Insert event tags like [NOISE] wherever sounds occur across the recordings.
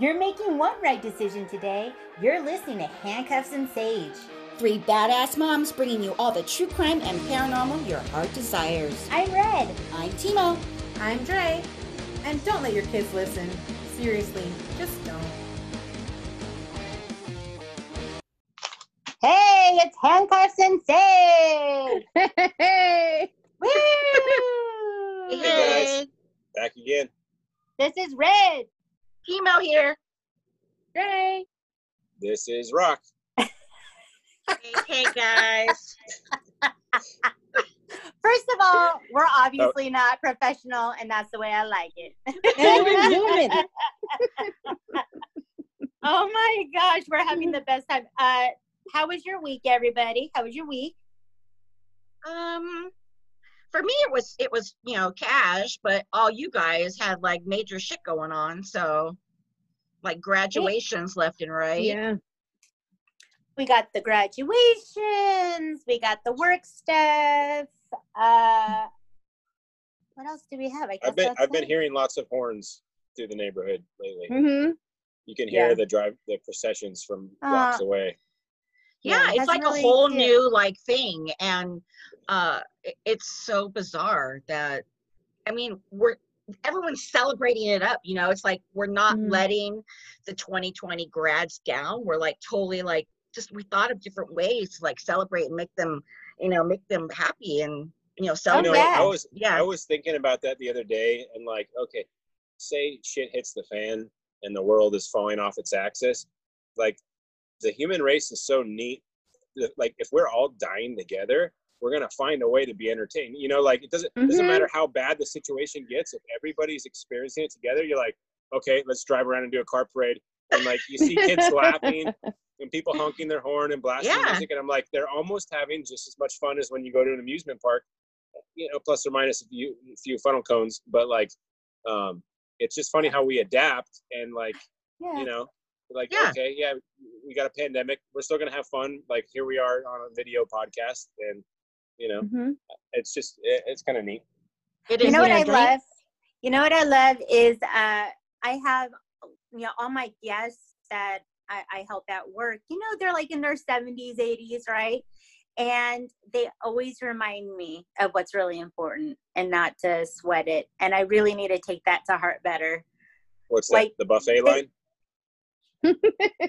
You're making one right decision today. You're listening to Handcuffs and Sage. Three badass moms bringing you all the true crime and paranormal your heart desires. I'm Red. I'm Timo. I'm Dre. And don't let your kids listen. Seriously, just don't. Hey, it's Handcuffs and Sage. [LAUGHS] Hey! Woo! Hey guys, back again. This is Red. Timo here. Dre! This is Rob. Hey, hey guys. [LAUGHS] First of all, we're obviously not professional, and that's the way I like it. We're zooming. [LAUGHS] oh my gosh, we're having the best time. Uh, how was your week, everybody? How was your week? Um, for me, it was it was you know cash, but all you guys had like major shit going on, so like graduations left and right. Yeah. We got the graduations. We got the work stuff. Uh, what else do we have? I guess I've been I've been hearing lots of horns through the neighborhood lately. Mm-hmm. You can hear Yeah. the drive the processions from Uh, blocks away. Yeah, Yeah, it's like really a whole cute. new like thing, and uh, it's so bizarre that I mean we're everyone's celebrating it up. You know, it's like we're not Mhm. letting the 2020 grads down. We're like totally like just we thought of different ways to like celebrate and make them, you know, make them happy and you know You celebrate. know. I was Yeah. I was thinking about that the other day and like, okay, say shit hits the fan and the world is falling off its axis. Like the human race is so neat. Like if we're all dying together, we're gonna find a way to be entertained. You know, like it doesn't it doesn't matter how bad the situation gets. If everybody's experiencing it together, you're like, okay, let's drive around and do a car parade. And like you see kids laughing [LAUGHS] and people honking their horn and blasting Yeah. music, and I'm like, they're almost having just as much fun as when you go to an amusement park. You know, plus or minus a few, a few funnel cones, but like, um, it's just funny how we adapt and like, Yeah. you know, like Yeah. okay, yeah, we got a pandemic, we're still gonna have fun. Like here we are on a video podcast, and you know, Mm-hmm. it's just it, it's kind of neat. It you know what I love? You know what I love is uh, I have you know all my guests that I, I help at work. You know they're like in their seventies, eighties, right? And they always remind me of what's really important and not to sweat it. And I really need to take that to heart better. What's Like, that? The buffet they- line? [LAUGHS]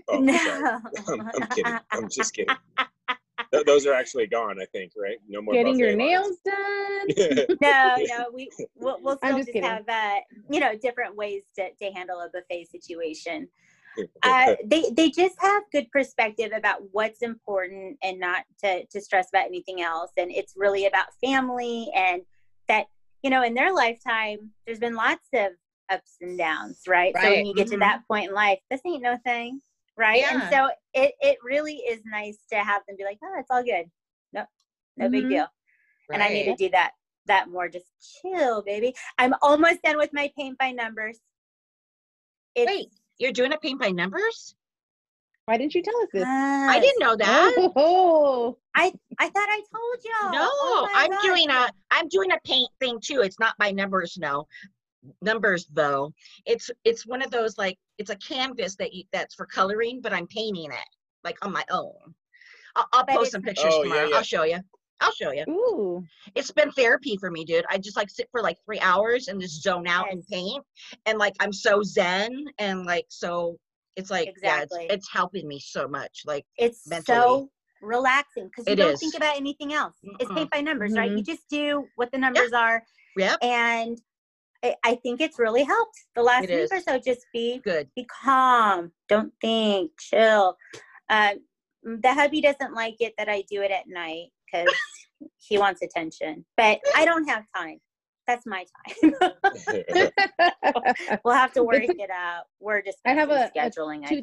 Oh, no. [LAUGHS] I'm, I'm kidding. I'm just kidding. [LAUGHS] Th- those are actually gone, I think, right? No more Getting your buffet lines. nails done. [LAUGHS] [LAUGHS] no, no, we we'll, we'll I'm still just just, have uh, you know different ways to, to handle a buffet situation. [LAUGHS] uh, they they just have good perspective about what's important and not to to stress about anything else. And it's really about family and that you know in their lifetime there's been lots of ups and downs, right? So when you get to Mhm. that point in life, this ain't no thing, right? And so it it really is nice to have them be like, oh, it's all good. No, no big Mhm. deal. And I need to do that that more. Just chill, baby. I'm almost done with my paint by numbers. It's, Wait, you're doing a paint by numbers? Why didn't you tell us this? I didn't know that. Oh, I I thought I told y'all. No, Oh I'm gosh. doing a I'm doing a paint thing too. It's not by numbers, no. Numbers though. It's it's one of those like it's a canvas that you that's for coloring, but I'm painting it like on my own. I'll, I'll post some pictures Oh, tomorrow. yeah. I'll show you. I'll show you. ooh. It's been therapy for me, dude. I just like sit for like three hours and just zone out and paint, and like I'm so zen and like so. It's like Exactly. yeah, it's, it's helping me so much. Like It's mentally. so relaxing because you It don't is. think about anything else. It's Mm-mm. paint by numbers, right? Mhm. You just do what the numbers are, yep, and I, I think it's really helped the last It week is. or so. Just be good. be calm, don't think, chill. Uh, the hubby doesn't like it that I do it at night because [LAUGHS] he wants attention, but I don't have time. That's my time. [LAUGHS] we'll have to work it out. We're just I have a- a scheduling. I two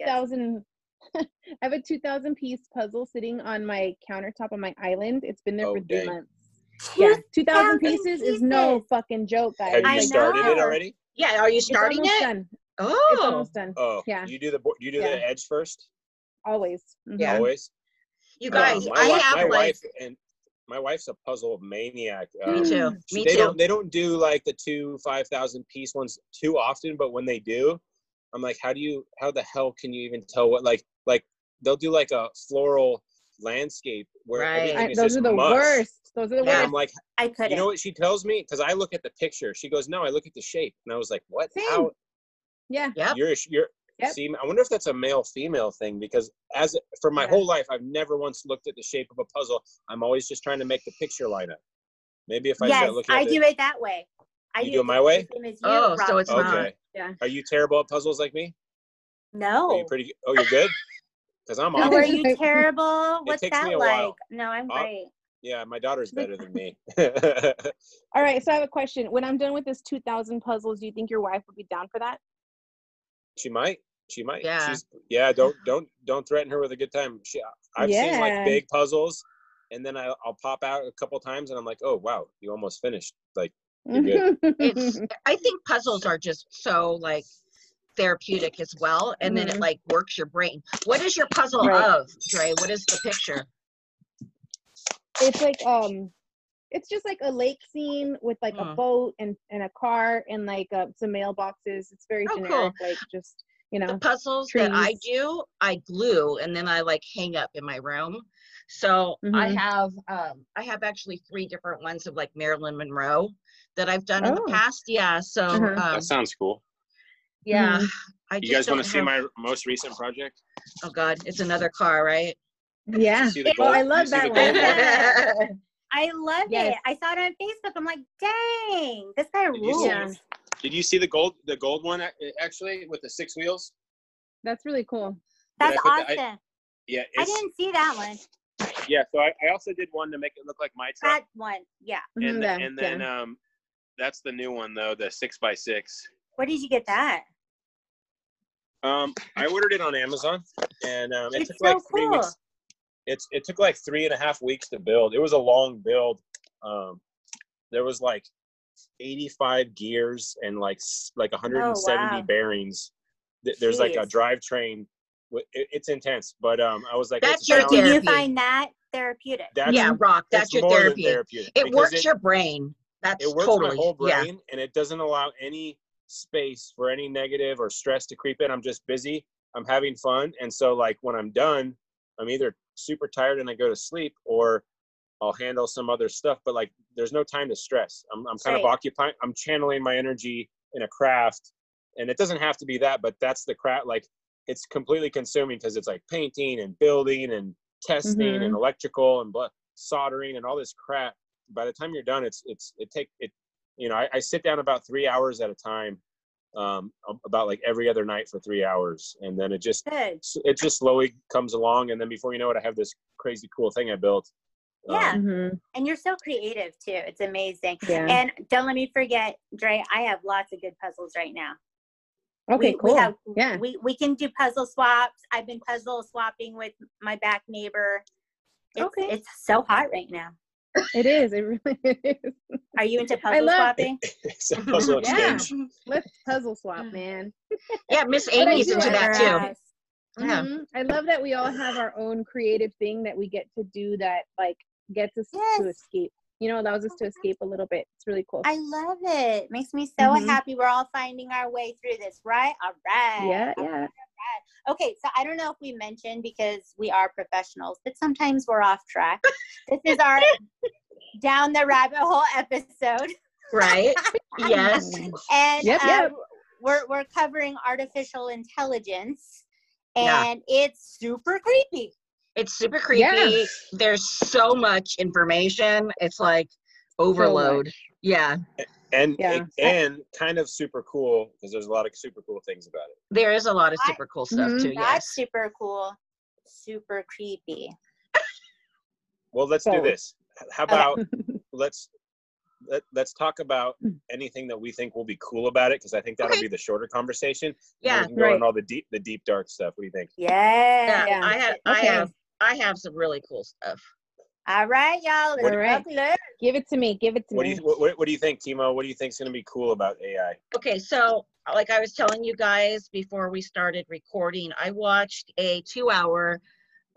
[LAUGHS] I have a two thousand piece puzzle sitting on my countertop on my island. It's been there Oh, for three months. Yeah, two thousand 2,000 pieces is no fucking joke, guys. Have I you Like, started it already? Yeah, are you starting almost it? done. Oh, It's almost done. Oh, Yeah. You do the you do Yeah. the edge first. Always. Mhm. Yeah. Always. you guys, my I wi- have my like wife and my wife's a puzzle maniac. me Um, too, she- me they too. don't they don't do like the two five thousand piece ones too often, but when they do, I'm like, how do you, how the hell can you even tell what, like, like they'll do like a floral landscape where Right. everything I, is those just are the mush. worst. Those are the And Yeah. I'm like, I couldn't. you know what she tells me? Because I look at the picture. She goes, no, I look at the shape, and I was like, what? Same. How? Yeah. Yep. You're you're. Yep. See, I wonder if that's a male female thing because as for my Yeah. whole life, I've never once looked at the shape of a puzzle. I'm always just trying to make the picture line up. Maybe if I yes, start looking at I the, do it that way. I You do it my way? Same as you, Oh, so Rob. it's not- Okay. Yeah. Are you terrible at puzzles like me? Are No. you pretty? Oh, you're good. Because I'm No, awful. are you [LAUGHS] terrible? What's that like? while. No, I'm Uh, great. Yeah, my daughter's better than me. [LAUGHS] All right. So I have a question. When I'm done with this 2,000 puzzles, do you think your wife would be down for that? she might. She might. Yeah. She's yeah. Don't don't don't threaten her with a good time. She, I've seen like big puzzles, and then I, I'll pop out a couple times, and I'm like, oh wow, you almost finished. Like You're good. It's I think puzzles are just so like therapeutic as well. And then it Mhm. like works your brain. What is your puzzle Right. of, Dre? What is the picture? It's like um it's just like a lake scene with like a boat and, and a car and like uh, some mailboxes. It's very Oh, cool. generic, like just you know. the know. puzzles that I do, I glue and then I like hang up in my room. So I Mhm. have um I have actually three different ones of like Marilyn Monroe that I've done in the Oh. past. Yeah. So Uh-huh. um, that sounds cool. yeah. Mhm. I You guys want don't to see my most recent project? Oh God, it's another car, right? Yeah. See the Oh. [LAUGHS] I love see that one. I love Yes. it. I saw it on Facebook. I'm like, dang, this guy Did you rules. see Did you see the gold the gold one actually with the six wheels? That's really cool. That's Did I put the- awesome. Yeah, I, didn't see that one. yeah. So I, I also did one to make it look like my truck, That one. Yeah. Mhm, and yeah, and yeah. then um, that's the new one though, the six by six. Where did you get that? Um, I ordered it on Amazon, and um, it It's took so like three cool. weeks. It's it took like three and a half weeks to build. It was a long build. Um, there was like 85 gears and like like 170 wow. bearings. Th- There's like a Jeez. drivetrain. It's intense, but um, I was like, That's it's your a So you find that therapeutic? That's, yeah, rock. That's it's your more than therapy. therapeutic It works it- your brain. That's it works totally my whole yeah. brain and it doesn't allow any space for any negative or stress to creep in i'm just busy i'm having fun and so like when i'm done i'm either super tired and i go to sleep or i'll handle some other stuff but like there's no time to stress. I'm, I'm kind of occupying i'm channeling my energy in a craft and it doesn't have to be that but that's the craft like it's completely consuming because it's like painting and building and testing and mm-hmm. electrical and blah, soldering and all this crap. By the time you're done it's it's it take it you know I, I sit down about three hours at a time um about like every other night for three hours and then it just Good. it just slowly comes along and then before you know it i have this crazy cool thing i built Yeah. Um, Mhm, And you're so creative too. It's amazing. Yeah. And don't let me forget, Dre, I have lots of good puzzles right now. Okay, we, cool. We, have, Yeah. we, we can do puzzle swaps. I've been puzzle swapping with my back neighbor. It's, Okay. it's so hot right now. It is. It really [LAUGHS] is. Are you into puzzle love- swapping? [LAUGHS] it's a puzzle Yeah. exchange Let's puzzle swap, man. Yeah, Miss But I Amy's into that too. Yeah. Mhm. I love that we all have our own creative thing that we get to do that like gets us to Yes. escape. You know, allows us to escape a little bit. It's really cool. I love it. Makes me so Mhm. happy we're all finding our way through this, right? All right. Yeah, All yeah. Right. Okay, so I don't know if we mentioned because we are professionals, but sometimes we're off track. this is our [LAUGHS] down the rabbit hole episode. Right? yes. [LAUGHS] and Yep, yep. Um, we're we're covering artificial intelligence, Yeah. and it's super creepy. It's super creepy. Yeah. There's so much information. It's like overload. yeah. And Yeah. and kind of super cool because there's a lot of super cool things about it There is a lot of super cool stuff Mhm. too. That's Yes. super cool, super creepy. [LAUGHS] well let's do this how Okay. about [LAUGHS] let's let, let's talk about Mm. anything that we think will be cool about it because I think that'll Okay. be the shorter conversation. Yeah. we can go Right. on all the deep the deep dark stuff. What do you think? Yeah. Yeah. Yeah. I have I have I have some really cool stuff. All right, y'all. Let's All right. buckle. Give it to me. Give it to What do me. you what, what, what do you think, Timo? What do you think is going to be cool about AI? Okay, so like I was telling you guys before we started recording, I watched a two-hour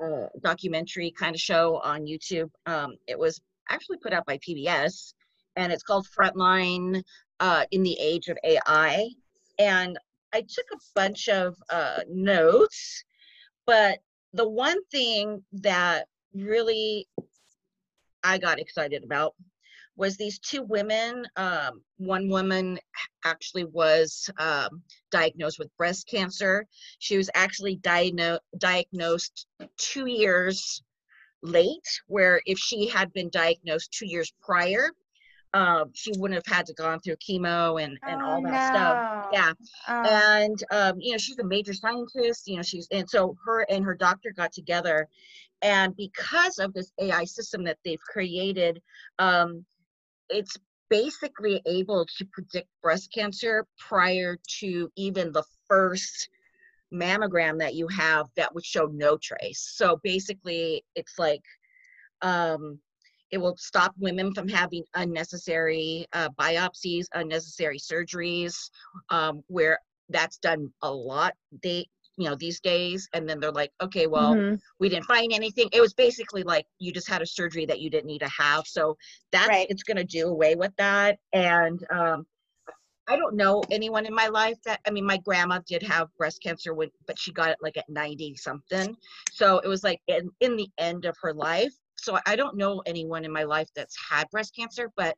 uh, documentary kind of show on YouTube. Um, it was actually put out by PBS, and it's called Frontline uh, in the Age of AI. And I took a bunch of uh, notes, but the one thing that really I got excited about was these two women. Um, one woman actually was um, diagnosed with breast cancer. She was actually diagno- diagnosed two years late, where if she had been diagnosed two years prior, um, she wouldn't have had to gone through chemo and, and all Oh, that stuff. Yeah. Oh, and um, you know she's a major scientist you know she's and so her and her doctor got together and because of this ai system that they've created um, it's basically able to predict breast cancer prior to even the first mammogram that you have that would show no trace. So basically it's like um, it will stop women from having unnecessary uh, biopsies unnecessary surgeries um, where that's done a lot they you know these days. And then they're like okay well Mhm. we didn't find anything. It was basically like you just had a surgery that you didn't need to have. So that's Right. it's going to do away with that. And um i don't know anyone in my life that i mean my grandma did have breast cancer when but she got it like at 90 something. So it was like in, in the end of her life so i don't know anyone in my life that's had breast cancer but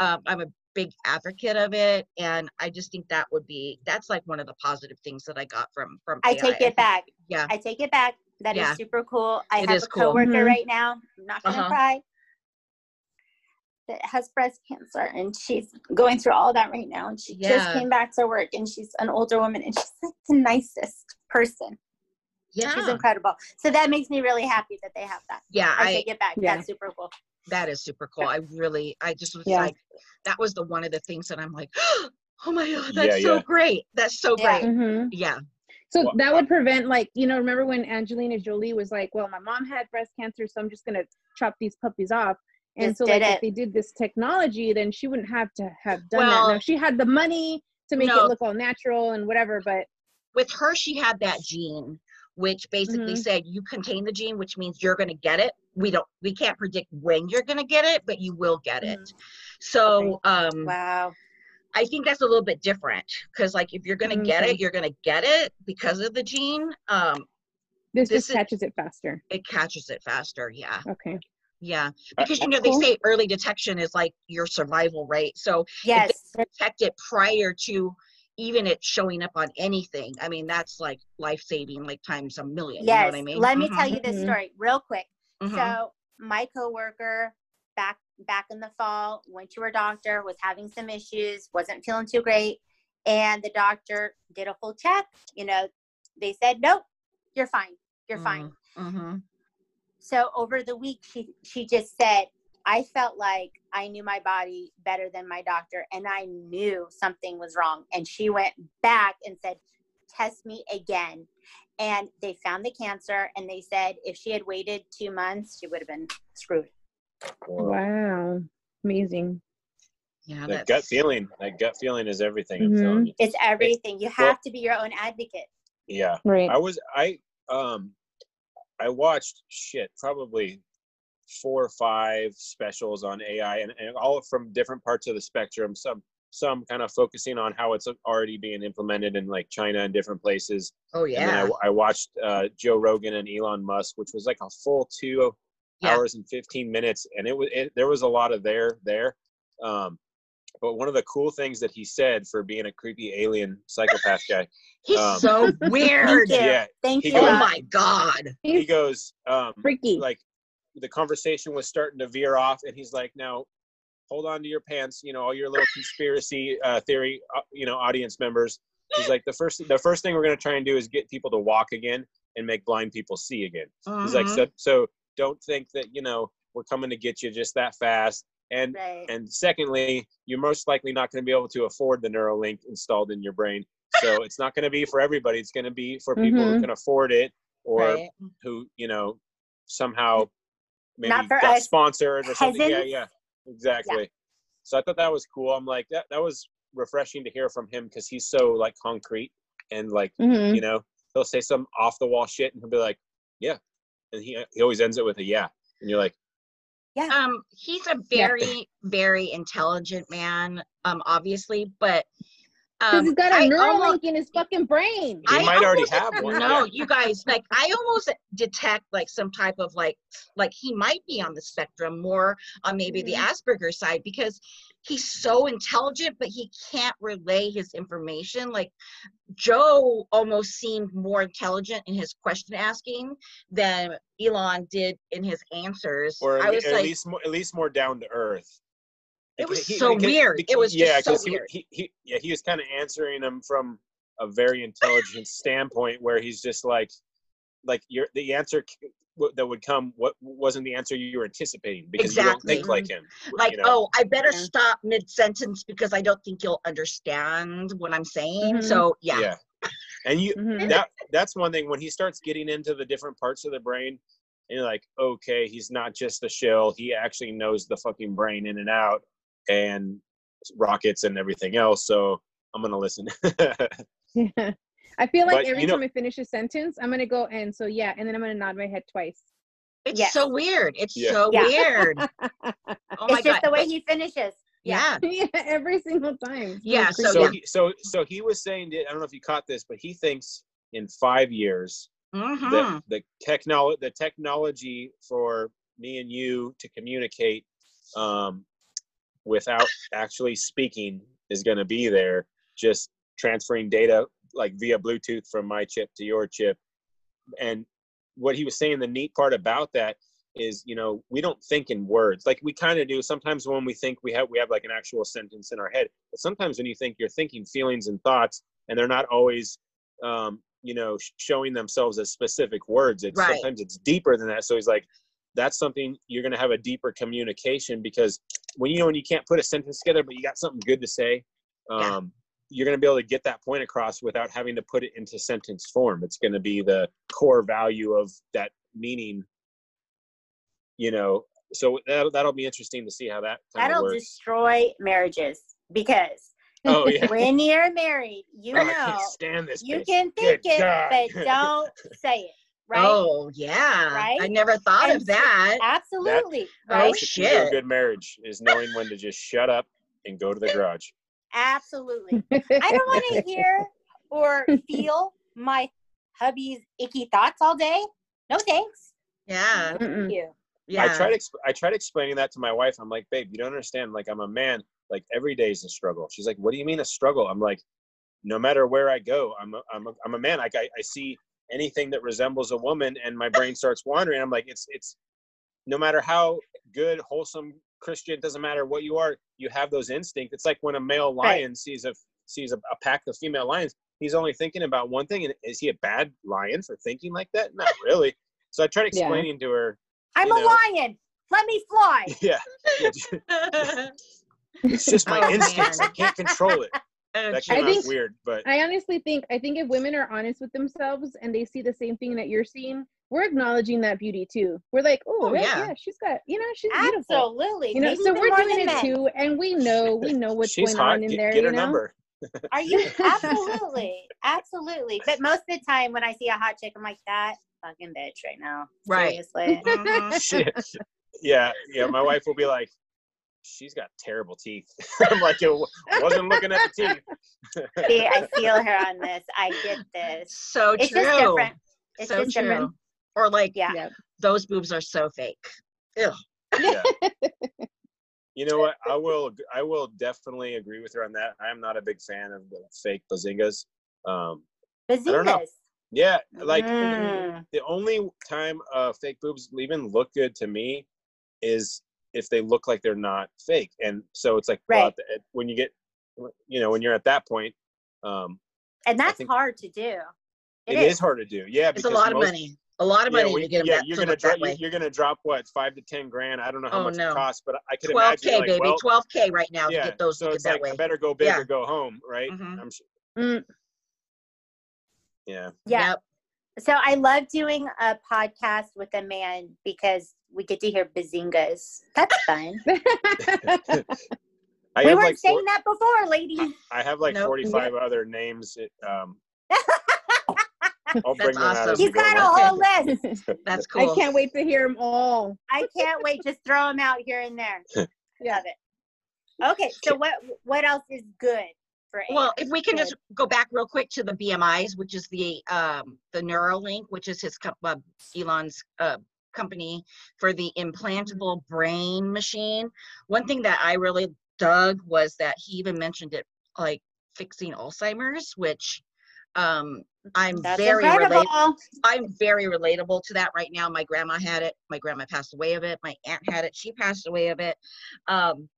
um, i'm a big advocate of it and i just think that would be that's like one of the positive things that i got from from I AI. take it back. yeah I take it back. That is Yeah. super cool. I It have is a cool. coworker Mhm. right now. I'm not gonna Uh-huh. cry. That has breast cancer and she's going through all that right now. And she just came back to work and she's an older woman and she's like the nicest person. She's incredible. So that makes me really happy that they have that. yeah I, i take it back. Yeah. That's super cool. that is super cool i really i just was Yeah. like that was the one of the things that i'm like [GASPS] oh my god Yeah, that's so great that's so Yeah. great Mhm. yeah So Well, that would prevent, like, you know, remember when Angelina Jolie was like, "Well, my mom had breast cancer, so I'm just gonna chop these puppies off." And Just so, like, it. if they did this technology, then she wouldn't have to have done that. Well, Now she had the money to make no. it look all natural and whatever, but with her she had that gene which basically Mhm. said you contain the gene which means you're going to get it we don't we can't predict when you're going to get it but you will get it so um Wow. i think that's a little bit different because like if you're going to get it you're going to get it because of the gene um this, This just is- catches it faster. it catches it faster yeah Okay. yeah because you know they say early detection is like your survival rate so Yes. detect it prior to even it showing up on anything i mean that's like life-saving like times a million you know what i mean Let me Mhm, tell you this Mhm. story real quick. mhm. So my coworker back back in the fall went to her doctor, was having some issues, wasn't feeling too great, and the doctor did a full check. You know, they said, "Nope, you're fine. You're fine." Mhm. So over the week, she she just said, "I felt like I knew my body better than my doctor, and I knew something was wrong." And she went back and said, "Test me again." And they found the cancer, and they said if she had waited two months, she would have been screwed. Wow. Amazing. yeah That gut feeling, that gut feeling is everything. I'm telling you. It's everything. You well- have to be your own advocate. Yeah. Right. I was I um I watched shit probably four or five specials on AI and, and all from different parts of the spectrum. Some some kind of focusing on how it's already being implemented in like China and different places. oh And then yeah I, I watched uh, Joe Rogan and Elon Musk, which was like a full two Yeah. hours and 15 minutes. And it was, it, there was a lot of there, there. Um, but one of the cool things that he said for being a creepy alien psychopath [LAUGHS] guy, he's um, so [LAUGHS] weird you. Yeah, Thank he you. oh goes- Rob. my god he goes, um, freaky. like the conversation was starting to veer off and he's like, now hold on to your pants, you know, all your little conspiracy uh, theory, uh, you know, audience members. He's like, the first, the first thing we're going to try and do is get people to walk again and make blind people see again. He's like, Mhm. so, so don't think that, you know, we're coming to get you just that fast. And, Right. and secondly, you're most likely not going to be able to afford the Neuralink installed in your brain. So [LAUGHS] it's not going to be for everybody. It's going to be for people who Mhm. can afford it or right who, you know, somehow maybe Not for got us sponsored or something. Yeah, peasants. yeah, exactly. So I thought that was cool. I'm like, that, that was refreshing to hear from him because he's so like concrete and like, Mhm. you know, he'll say some off the wall shit and he'll be like, yeah. And he, he always ends it with a yeah. And you're like, yeah um he's a Yeah. very very intelligent man um obviously but Because Um, he's got a I neural almost- link in his fucking brain. He I might already have one. No, you guys, like I almost detect like some type of like like he might be on the spectrum more on maybe the Mhm. Asperger side because he's so intelligent, but he can't relay his information. Like Joe almost seemed more intelligent in his question asking than Elon did in his answers. or I at, was le- at like, least more, at least more down to earth. It was Because so because- weird. It because- was just yeah, so 'cause he, he, he, yeah, he was kind of answering them from a very intelligent standpoint, where he's just like, like your the answer that would come what wasn't the answer you were anticipating because you don't think like him. like, you know? oh, I better Yeah. stop mid sentence because I don't think you'll understand what I'm saying. Mhm. So yeah. yeah. And you Mhm. that that's one thing when he starts getting into the different parts of the brain and you're like okay he's not just a shell he actually knows the fucking brain in and out and rockets and everything else so i'm gonna listen Yeah. [LAUGHS] [LAUGHS] I feel like But, every you know- time I finish a sentence, I'm gonna go and so yeah, and then I'm gonna nod my head twice. It's Yes. so weird. It's Yeah. so Yeah. weird. [LAUGHS] Oh my it's just god. the way But- he finishes. yeah. yeah, every single time. Yeah, so so yeah. he so so he was saying that- i don't know if you caught this but he thinks in five years Mhm. that the technology the technology for me and you to communicate um, without actually speaking is going to be there. Just transferring data like via bluetooth from my chip to your chip. And what he was saying the neat part about that is you know we don't think in words. Like we kind of do. Sometimes when we think we have we have like an actual sentence in our head. But sometimes when you think you're thinking feelings and thoughts and they're not always um, you know showing themselves as specific words. It's Right. sometimes it's deeper than that. So he's like that's something you're going to have a deeper communication because when you know when you can't put a sentence together but you got something good to say um, Yeah. you're going to be able to get that point across without having to put it into sentence form it's going to be the core value of that meaning you know so that, that'll be interesting to see how that That'll destroy marriages because oh yeah [LAUGHS] when you're married, you Oh, know can't stand this you bitch. can think Good it, God. but don't [LAUGHS] say it. Right? Oh yeah. I never thought And of that. Absolutely. Oh, Right? That's the key to a shit. good marriage is knowing when to just shut up and go to the garage [LAUGHS] Absolutely. I don't want to [LAUGHS] hear or feel my hubby's icky thoughts all day. No thanks. Yeah. Thank you. Yeah. I tried exp- I tried explaining that to my wife. I'm like, babe, you don't understand. Like, I'm a man. Like, every day is a struggle. She's like, what do you mean a struggle? I'm like, no matter where I go, I'm a, I'm a, I'm a man. Like, I, I see anything that resembles a woman, and my brain starts wandering. I'm like, it's it's no matter how good, wholesome Christian, doesn't matter what you are, you have those instincts. It's like when a male Right. lion sees a sees a, a pack of female lions, he's only thinking about one thing. And is he a bad lion for thinking like that? Not really. So I tried [LAUGHS] Yeah. explaining to her, I'm You a lion. Let me fly. [LAUGHS] yeah, yeah [LAUGHS] it's just my Oh, instincts. man. I can't control it. That I came think- out weird, but I honestly think I think if women are honest with themselves and they see the same thing that you're seeing, we're acknowledging that beauty too. We're like, oh, Oh, yeah, yeah. yeah, she's got, you know, she's beautiful. Absolutely. You know, Maybe so we're doing it men. too, and we know we know what's she's going hot. on in Get, there. get you her know? number. Are you [LAUGHS] absolutely, absolutely? But most of the time, when I see a hot chick, I'm like, that fucking bitch right now. Right. Seriously. [LAUGHS] Mhm. Shit. [LAUGHS] Yeah, yeah. My wife will be like, "She's got terrible teeth." [LAUGHS] I'm like, "I wasn't looking at the teeth." [LAUGHS] see, I feel her on this. I get this. So It's true. just different. It's so just true. different. Or like Yeah. Yeah. those boobs are so fake. Ugh. yeah. [LAUGHS] You know what? I will. I will definitely agree with her on that. I am not a big fan of the fake bazingas. Um. Bazingas. yeah, like Mm. the only time uh, fake boobs even look good to me is if they look like they're not fake, and so it's like Right. at the- when you get, you know, when you're at that point, um, And that's think- hard to do. it is. hard to do. Yeah, It's a lot of most- money. A lot of yeah, money we- to get them yeah, that, you're gonna look drop. way. You're gonna drop what five to ten grand. I don't know how Oh, much no. it costs, but I could Twelve imagine. K, like, baby. well, Twelve K right now yeah. to get those so it's that like way. I better go big Yeah. or go home, right? Mhm. I'm su- Mm, yeah. Yeah. Yep. So I love doing a podcast with a man because we get to hear bazingas. That's fun. [LAUGHS] I we weren't like saying four, that before, ladies. I have like Nope. 45 other names. It, um, I'll bring That's them out as awesome. we He's go got a along. whole list. [LAUGHS] That's cool. I can't wait to hear them all. [LAUGHS] I can't wait. Just throw them out here and there. Yeah. Love it. Okay, so what what else is good for Well, if we can just go back real quick to the BMIs, which is the um the Neuralink, which is his uh, Elon's uh company for the implantable brain machine. One thing that I really dug was that he even mentioned it like fixing Alzheimer's, which um I'm That's very relatable. I'm very relatable to that right now. My grandma had it. My grandma passed away of it. My aunt had it. She passed away of it. Um,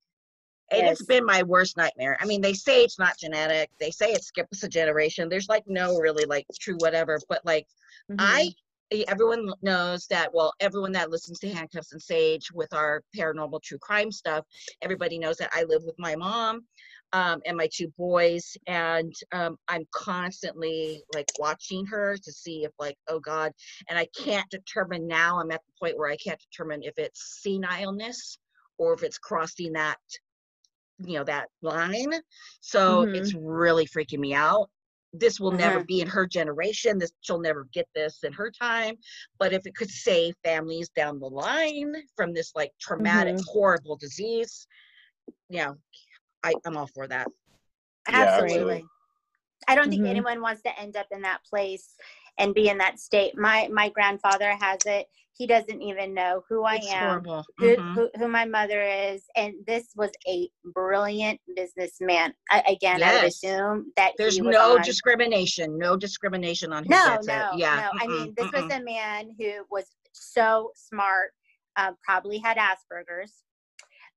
and it's Yes. been my worst nightmare. I mean, they say it's not genetic. They say it skips a generation. There's like no really like true whatever. But like Mhm. I, everyone knows that. Well, everyone that listens to Handcuffs and Sage with our paranormal true crime stuff, everybody knows that I live with my mom um, and my two boys, and um, I'm constantly like watching her to see if like, oh God, and I can't determine now. I'm at the point where I can't determine if it's senileness or if it's crossing that you know that line so Mhm. it's really freaking me out this will never Mhm. be in her generation this she'll never get this in her time but if it could save families down the line from this like traumatic horrible disease yeah I, i'm all for that Yeah, Absolutely. absolutely. I don't think Mhm. anyone wants to end up in that place and be in that state. My my grandfather has it. He doesn't even know who I it's am, horrible who, Mhm. who who my mother is, and this was a brilliant businessman. I, again, I would assume that there's he was no on- discrimination no discrimination on who no, gets no, it yeah no. I mm-mm, mean, this mm-mm. was a man who was so smart, uh, probably had Asperger's,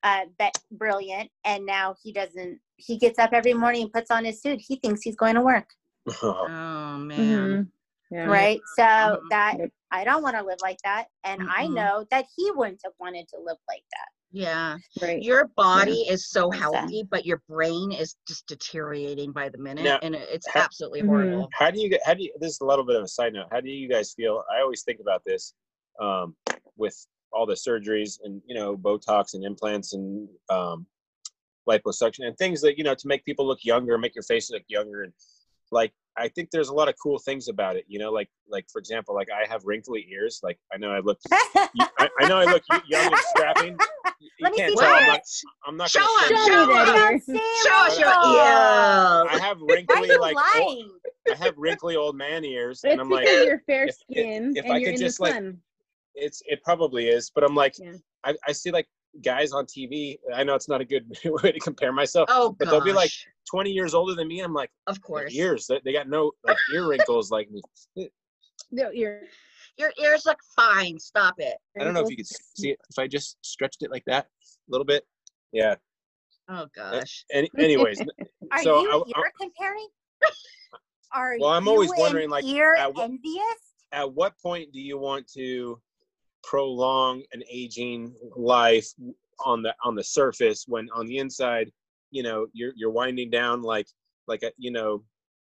uh, but brilliant. And now he doesn't. He gets up every morning and puts on his suit. He thinks he's going to work, [LAUGHS] oh man Mhm. Yeah. right? So Mhm. that I don't want to live like that, and I Mm-mm. know that he wouldn't have wanted to live like that. yeah Right. your body is so healthy but your brain is just deteriorating by the minute Now, and it's ha- absolutely Mhm. horrible how do you get how do you this is a little bit of a side note how do you guys feel i always think about this um, with all the surgeries and you know botox and implants and um, liposuction and things that you know to make people look younger make your face look younger and like i think there's a lot of cool things about it you know like like for example like i have wrinkly ears like i know i look [LAUGHS] I, I know i look young and strapping [LAUGHS] you Let me can't see tell that. i'm not i'm not Show gonna us, show Show me that I ear. don't show us your ears i have Why are wrinkly you like old, i have wrinkly old man ears It's and i'm like because you're fair if- if- if and I you're could in just, the like, sun. it's it probably is but i'm like Yeah. I, I see like guys on tv i know it's not a good [LAUGHS] way to compare myself oh But they'll be like, 20 years older than me i'm like of course. ears. They, they got no like ear wrinkles like me. [LAUGHS] No, you're. your ears look fine. Stop it. I don't know if you could see it if i just stretched it like that a little bit. Yeah. Oh gosh. Any, anyways [LAUGHS] Are So you I- ear comparing? Are Well, I'm always wondering, like, ear at envious? at what point do you want to prolong an aging life on the on the surface when on the inside you know you're you're winding down like like a you know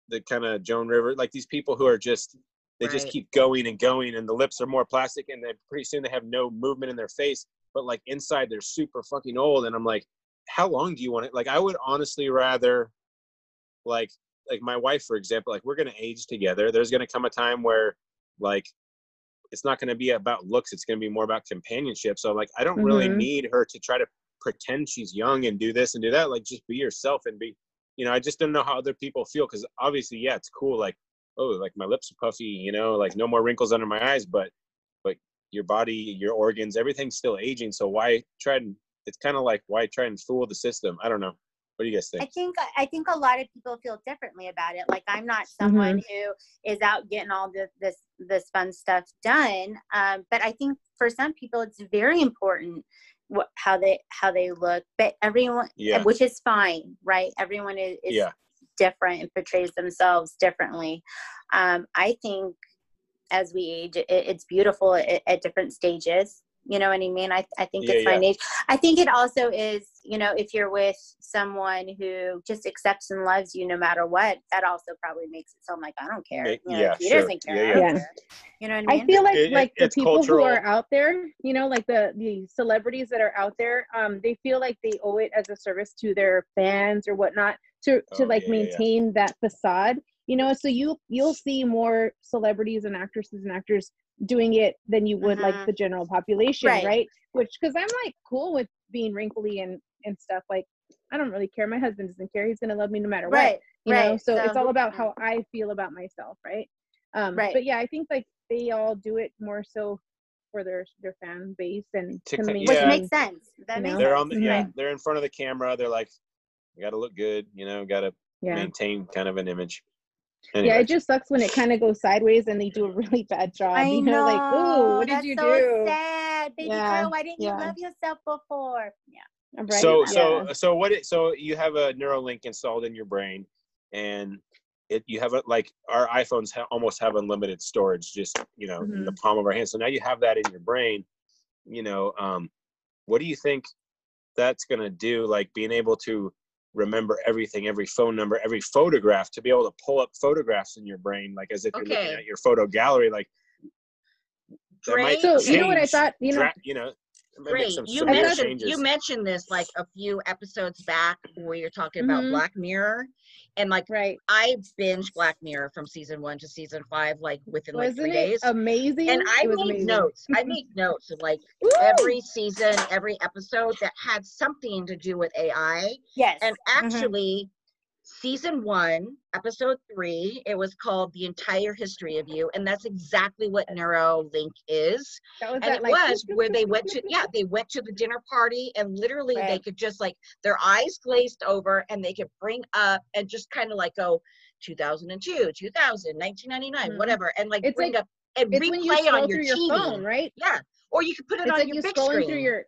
the kind of joan river like these people who are just they just keep going and going and the lips are more plastic and then pretty soon they have no movement in their face but like inside they're super fucking old and i'm like how long do you want it? Like i would honestly rather like like my wife for example like we're gonna age together. There's gonna come a time where like it's not gonna be about looks it's gonna be more about companionship so like i don't really Mhm. need her to try to pretend she's young and do this and do that like just be yourself and be you know i just don't know how other people feel because obviously yeah it's cool like oh like my lips are puffy you know like no more wrinkles under my eyes but but your body your organs everything's still aging so why try and it's kind of like why try and fool the system i don't know what do you guys think? I think think I think a lot of people feel differently about it. Like I'm not someone who is out getting all this this this fun stuff done. Um, but I think for some people it's very important what how they how they look. But everyone, Yeah. which is fine, right? Everyone is, is Yeah. different and portrays themselves differently. Um, I think as we age, it, it's beautiful at, at different stages. You know what I mean? I, I think Yeah, it's fine age. I think it also is, you know, if you're with someone who just accepts and loves you no matter what, that also probably makes it sound like I don't care. Ma- You know, yeah, he sure. doesn't care. Yeah, I yeah. You know what I mean? I feel like It- it- like the it's people who are out there, you know, like the the celebrities that are out there, um, they feel like they owe it as a service to their fans or whatnot to to Oh, like yeah, yeah, yeah. maintain that facade. You know, so you you'll see more celebrities and actresses and actors doing it than you would like the general population, Right. right? Which because I'm like cool with being wrinkly and and stuff. Like I don't really care. My husband doesn't care. He's gonna love me no matter what. right know, right so it's all about mhm. how I feel about myself, right? Um, Right. But yeah, I think like they all do it more so for their their fan base and To to co- maintain. which makes sense that makes they're sense. on the yeah Mhm. they're in front of the camera they're like you gotta look good you know gotta yeah. maintain kind of an image Yeah, it just sucks when it kind of goes sideways and they do a really bad job. I you know. know, like, ooh, what did that's you so do? sad, baby Yeah, girl. Why didn't yeah. you love yourself before? Yeah. Right? so yeah. so so what it, so you have a neuralink installed in your brain and it you have it like our iphones ha- almost have unlimited storage just you know in Mm-hmm. the palm of our hand so now you have that in your brain you know um what do you think that's going to do like being able to remember everything every phone number every photograph to be able to pull up photographs in your brain like as if you're looking at your photo gallery like that Great. So you know what I thought? You know, dra- you know it might make Great. some You severe mentioned you mentioned this like a few episodes back where you're talking about Mhm. Black Mirror, and like right? I binge Black Mirror from season one to season five like within like Wasn't three it days. amazing? and I it was made amazing. notes. I [LAUGHS] made notes of like Woo! every season, every episode that had something to do with AI. Yes. And Mhm. actually, season one, episode three, it was called The Entire History of You. And that's exactly what Neuralink is. That was And that, it like, was where they went to, yeah, they went to the dinner party and literally they could just like their eyes glazed over and they could bring up and just kind of like go 2002, 2000, 1999, Mhm. whatever, and like It's bring like- up and It's when you replay on your your TV. phone, right? Yeah. Or you could put it It's on like your big screen. through your.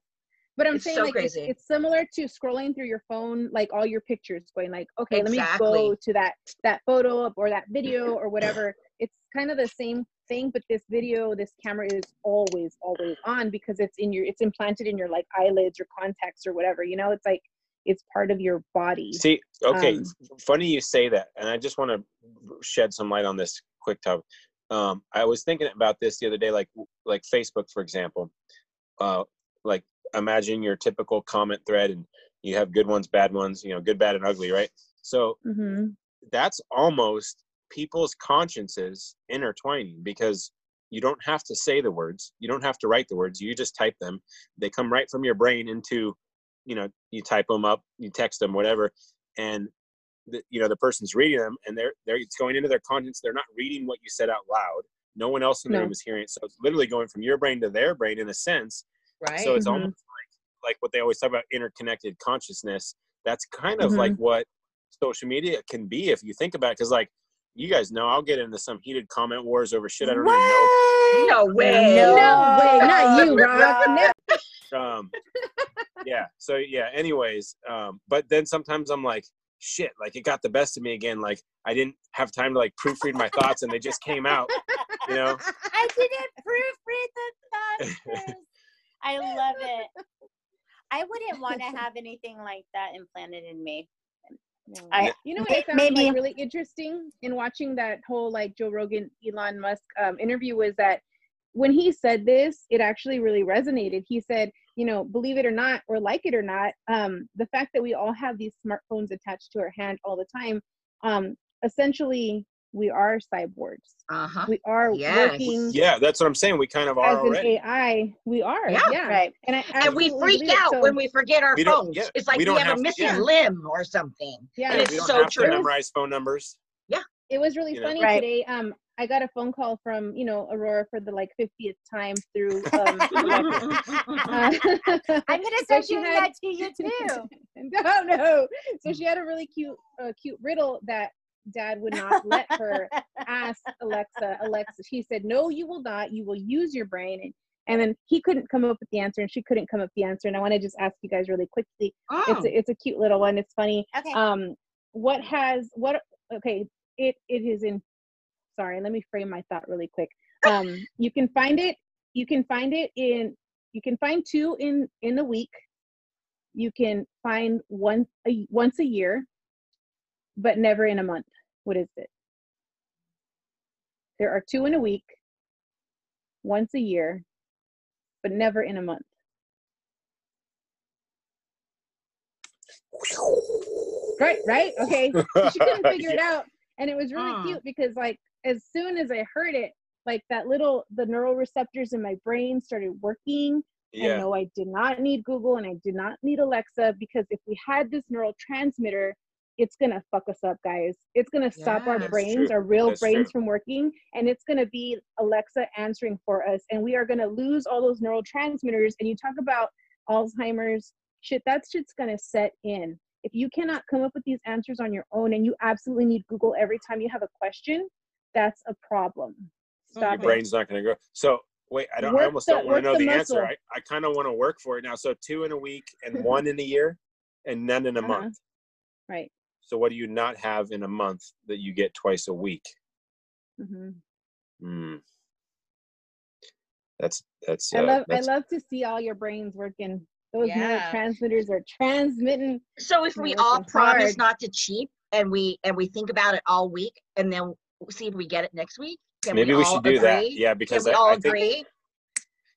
But I'm It's saying so like it's, it's similar to scrolling through your phone, like all your pictures, going like, okay, let me go to that that photo or that video or whatever. It's kind of the same thing, but this video, this camera is always always on because it's in your, it's implanted in your like eyelids or contacts or whatever. You know, it's like it's part of your body. See, okay, Um, funny you say that, and I just want to shed some light on this quick topic. Um, I was thinking about this the other day, like like Facebook, for example. Uh, like imagine your typical comment thread, and you have good ones, bad ones, you know, good, bad, and ugly, right? So hmm that's almost people's consciences intertwining because you don't have to say the words you don't have to write the words you just type them they come right from your brain into you know you type them up you text them whatever and the, you know the person's reading them and they're they're it's going into their conscience they're not reading what you said out loud no one else in the No. room is hearing it so it's literally going from your brain to their brain in a sense right? so it's Mhm. almost like like what they always talk about interconnected consciousness that's kind of Mhm. like what social media can be if you think about it because like you guys know i'll get into some heated comment wars over shit i don't even What? no way. No way, not you, Rob. [LAUGHS] No. um yeah so yeah anyways um but then sometimes i'm like shit like it got the best of me again like i didn't have time to like proofread my thoughts and they just came out you know [LAUGHS] I didn't proofread the thoughts. [LAUGHS] I love it. [LAUGHS] I wouldn't want to have anything like that implanted in me. I You know what I found made me- like really interesting in watching that whole like Joe Rogan Elon Musk um, interview was that when he said this, it actually really resonated. He said, you know, believe it or not, or like it or not, um, the fact that we all have these smartphones attached to our hand all the time, um, essentially, we are cyborgs. Uh-huh. We are Yes. working yeah that's what i'm saying we kind of are as an already AI. We are, Yeah. yeah. right. And I And we freak believe out So, when we forget our We phones. yeah, it's like we we, don't have, have a to- missing yeah. limb or something. yeah, And it's we don't so have true. to memorize phone numbers Yeah, it was really you funny Right. today. Um, I got a phone call from you know Aurora for the like 50th time through. [LAUGHS] Um, Uh, I'm gonna [LAUGHS] so start she doing had- that to you [LAUGHS] too. no, no. So she had a really cute, uh, cute riddle that Dad would not let her ask Alexa. Alexa, she said, "No, you will not. You will use your brain." And, and then he couldn't come up with the answer, and she couldn't come up with the answer. And I want to just ask you guys really quickly. Oh, It's a, it's a cute little one. It's funny. Okay. Um, what has what? Okay, it it is in. Sorry, let me frame my thought really quick. Um, [LAUGHS] you can find it. You can find it in. You can find two in in a week. You can find one a, once a year, but never in a month. What is it? There are two in a week, once a year, but never in a month. Right, right? Okay. She couldn't [LAUGHS] figure it out. And it was really Ah. cute because like as soon as I heard it, like that little the neural receptors in my brain started working And Yeah. no, I did not need Google and I did not need Alexa because if we had this neurotransmitter, it's gonna fuck us up, guys. It's gonna stop our brains, true. our real That's brains true. from working, and it's gonna be Alexa answering for us, and we are gonna lose all those neurotransmitters. And you talk about Alzheimer's, shit, that shit's gonna set in. If you cannot come up with these answers on your own, and you absolutely need Google every time you have a question, that's a problem. Stop Your it. brain's not going to grow. So wait, I don't. I almost the- don't want to know the the, answer. I, I kind of want to work for it now. So two in a week and [LAUGHS] one in a year, and none in a Uh-huh. month. Right. So what do you not have in a month that you get twice a week? hmm Hmm. That's that's. I uh, love that's- I love to see all your brains working. Those Yeah. neurotransmitters are transmitting. So if we all promise hard. not to cheat and we and we think about it all week and then see if we get it next week. Can Maybe we all should do that. agree? Yeah, Can because we I, all I think agree?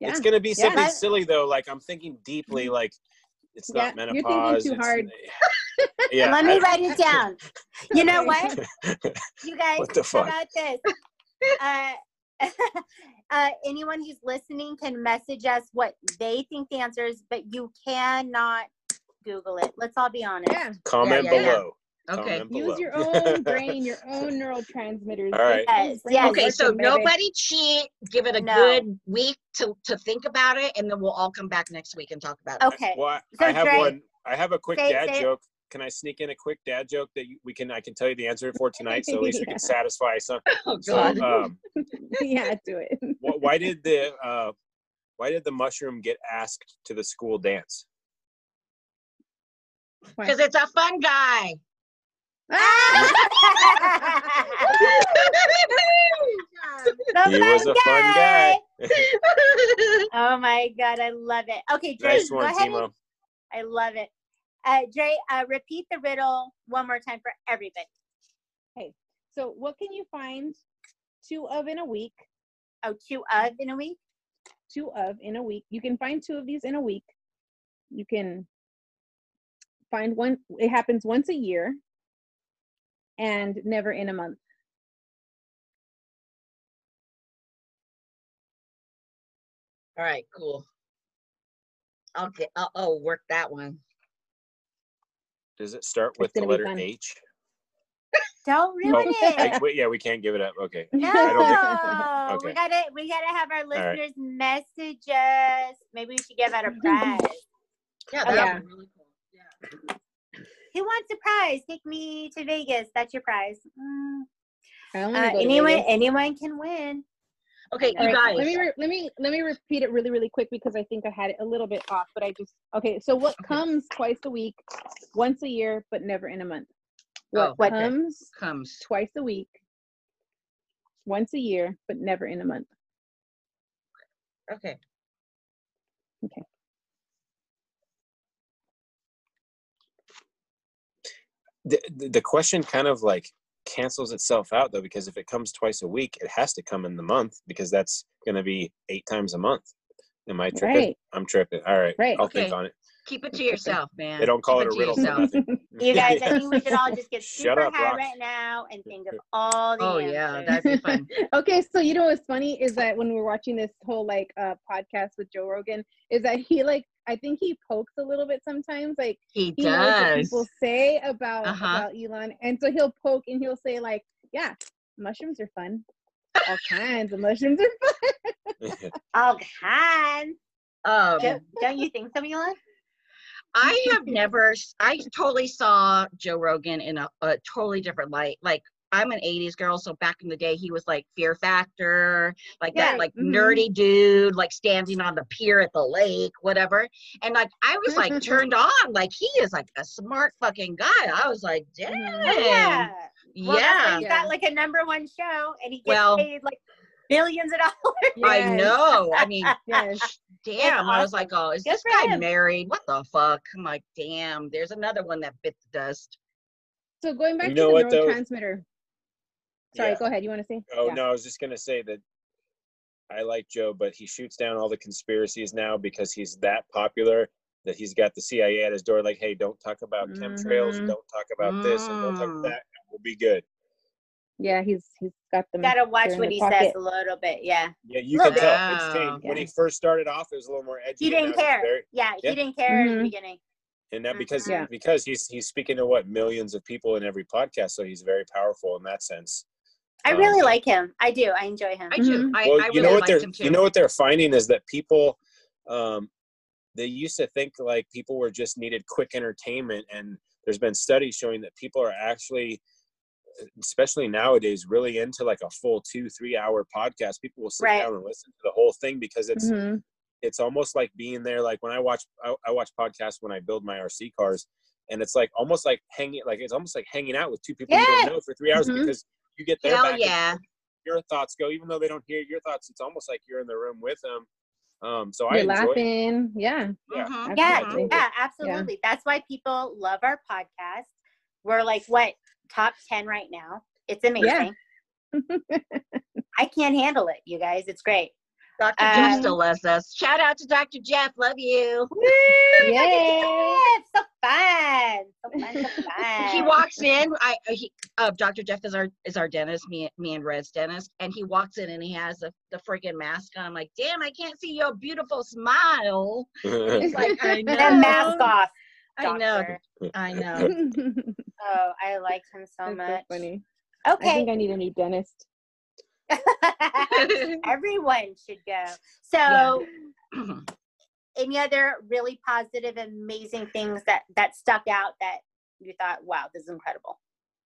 Yeah. it's gonna be something Let- silly though. Like I'm thinking deeply. Like it's Yeah, not you're thinking too hard. [LAUGHS] yeah. Let me I- write it [LAUGHS] down. You know what? [LAUGHS] You guys, What the fuck? about this? Uh, uh, anyone who's listening can message us what they think the answer is, but you cannot Google it. Let's all be honest. Yeah. Comment yeah, yeah. below. Okay. Use your [LAUGHS] own brain, your own neurotransmitters. All right. Yes, yes. Okay, so baby. nobody cheat. Give it a No. good week to to think about it, and then we'll all come back next week and talk about it. Okay. Well, I, So I have Dre- one. I have a quick say- dad say it. joke. Can I sneak in a quick dad joke that we can? I can tell you the answer for tonight, so at least we [LAUGHS] can satisfy some. [LAUGHS] Oh So, God. um, yeah, do it. wh- why did the uh, why did the mushroom get asked to the school dance? Because it's a fun guy. The He was a fun guy. [LAUGHS] oh my god, I love it. Okay, Dre, nice go ahead. Timo. And, I love it. Uh, Dre, uh, repeat the riddle one more time for everybody. Okay, so, what can you find two of in a week? Oh, two of in a week. Two of in a week. You can find two of these in a week. You can find one. It happens once a year, and never in a month. All right, cool. I'll get. I'll, I'll work that one. Does it start with the letter fun. H? Don't oh. ruin Oh, [LAUGHS] I, wait, yeah, we can't give it up. Okay. [LAUGHS] No, don't we Okay. gotta we gotta have our right. listeners message us. Maybe we should give out a [LAUGHS] prize. Yeah, Oh, that yeah. would be really cool. Yeah. Who wants a prize? Take me to Vegas. That's your prize. Mm. Uh, anyone Vegas. anyone can win. Okay, All you right, guys. let me re- let me let me repeat it really really quick because I think I had it a little bit off, but I just okay. So what Okay. comes twice a week, once a year, but never in a month? What Oh, okay. comes comes. twice a week, once a year, but never in a month? Okay. The, the the question kind of like cancels itself out though because if it comes twice a week, it has to come in the month because that's going to be eight times a month. Am I tripping? Right. I'm tripping. All right. Right. I'll think Okay. on it. Keep it to yourself, man. They don't call it Keep a riddle to for yourself. nothing. [LAUGHS] You guys, I think we should all just get [LAUGHS] Shut super up, high Rox. right now and think of all the Oh answers. yeah, that'd be fun. [LAUGHS] okay, so you know what's funny is that when we're watching this whole like uh podcast with Joe Rogan, is that he like I think he pokes a little bit sometimes, like He he knows what does. people say about Uh-huh. about Elon, and so he'll poke and he'll say like, "Yeah, mushrooms are fun. All kinds of mushrooms are fun." All kinds. Um, Don't, don't you think so, Elon? I have never. I totally saw Joe Rogan in a, a totally different light. Like I'm an '80s girl, so back in the day, he was like Fear Factor, like Yeah, that, like mhm. nerdy dude, like standing on the pier at the lake, whatever. And like I was like [LAUGHS] turned on. Like he is like a smart fucking guy. I was like, dang, Oh, yeah. Well, yeah. he's got like a number one show and he gets Well- paid like billions of dollars. I [LAUGHS] know. I mean, [LAUGHS] Yes. Damn. I was like, oh, is Good this guy him. married? What the fuck? I'm like, damn. There's another one that bit the dust. So going back You to the what, though? neurotransmitter. Sorry, Yeah. go ahead. You want to say? Oh Yeah. no, I was just gonna say that I like Joe, but he shoots down all the conspiracies now because he's that popular that he's got the CIA at his door. Like, hey, don't talk about chemtrails, Mhm. don't talk about this, and don't talk Mm. about that, and we'll be good. Yeah, he's he's got them. Gotta watch what he pocket. says a little bit. Yeah. Yeah, you can tell bit. it's changed. When Yeah. he first started off, it was a little more edgy. He didn't care. very- Yeah, Yeah. he didn't care in Mhm. the beginning. and that because Mhm. Yeah. because he's he's speaking to what millions of people in every podcast, so he's very powerful in that sense. I Um, really like him. I do. I enjoy him. I do. Mhm. I, well, I you really know what liked they're him too. you know what they're finding is that people um they used to think like people were just needed quick entertainment and there's been studies showing that people are actually especially nowadays really into like a full two three hour podcast people will sit Right. down and listen to the whole thing because it's Mhm. it's almost like being there like when i watch I, I watch podcasts when i build my rc cars and it's like almost like hanging like it's almost like hanging out with two people you don't know for three hours Mhm. because you get their Hell back and yeah. your thoughts go, even though they don't hear your thoughts. It's almost like you're in the room with them. Um, so I You're enjoy. It. laughing. Yeah. Yeah. Mhm. Yeah, Absolutely. yeah, absolutely. That's why people love our podcast. We're like what top ten right now. It's amazing. [LAUGHS] I can't handle it, you guys. It's great. Dr. Um, Jeff still loves us. Shout out to Dr. Jeff. Love you. Woo! Yay. Jeff, So fun. So fun. So [LAUGHS] fun. He walks in. I uh, he uh, Dr. Jeff is our is our dentist. Me me and Red's dentist, and he walks in and he has the the freaking mask on. I'm like, damn, I can't see your beautiful smile. [LAUGHS] He's like, I know. the mask off. I know. [LAUGHS] I know. Oh, I like him so much. That's much. so funny. Okay. I think I need a new dentist. [LAUGHS] Everyone should go. So, any other really positive, amazing things that that stuck out that you thought, wow, this is incredible?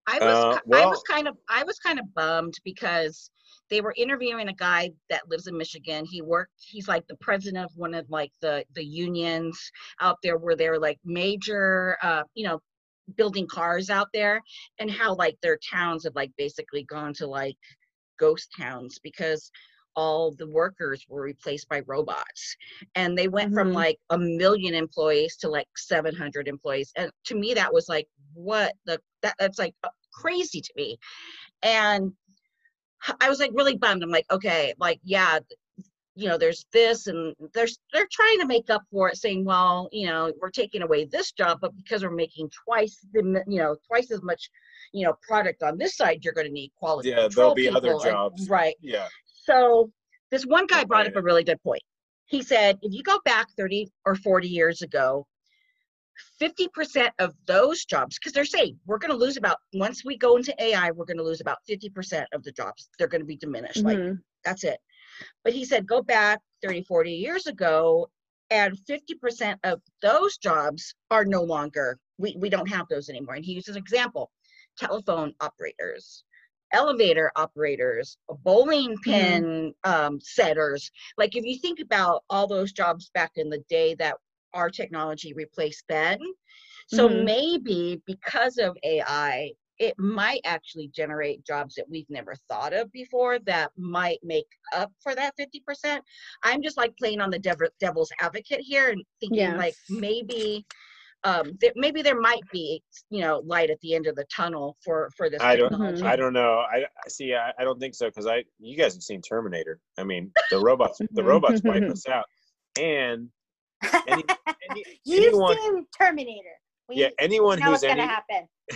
I was Uh, ki- I was kind of I was kind of bummed because they were interviewing a guy that lives in Michigan. He worked he's like the president of one of like the the unions out there where they're like major uh you know building cars out there and how like their towns have like basically gone to like ghost towns because all the workers were replaced by robots and they went from Mhm. like a million employees to like 700 employees and to me that was like what the that, that's like uh, crazy to me and i was like really bummed i'm like okay like yeah you know there's this and there's they're trying to make up for it saying well you know we're taking away this job but because we're making twice the you know twice as much you know product on this side you're going to need quality Yeah, there'll be other people and- jobs. right yeah. So this one guy brought up a really good point. He said, if you go back 30 or 40 years ago, 50% of those jobs, because they're saying we're going to lose about, once we go into AI, we're going to lose about 50% of the jobs. They're going to be diminished. Like, Mhm. that's it. But he said, go back 30, 40 years ago, and 50% of those jobs are no longer, we, we don't have those anymore. And he uses an example telephone operators, elevator operators, bowling pin um, setters. Like, if you think about all those jobs back in the day that our technology replaced then. So Mhm. maybe because of AI, it might actually generate jobs that we've never thought of before that might make up for that 50%. I'm just like playing on the dev- devil's advocate here and thinking Yeah. like maybe um that maybe there might be you know light at the end of the tunnel for for this I don't. technology. I don't know. I I see. I, I don't think so because I. You guys have seen Terminator. I mean, the robots. the robots wipe [LAUGHS] us out. And any, any, [LAUGHS] You've anyone. seen Terminator. We Yeah, anyone who's what's any gonna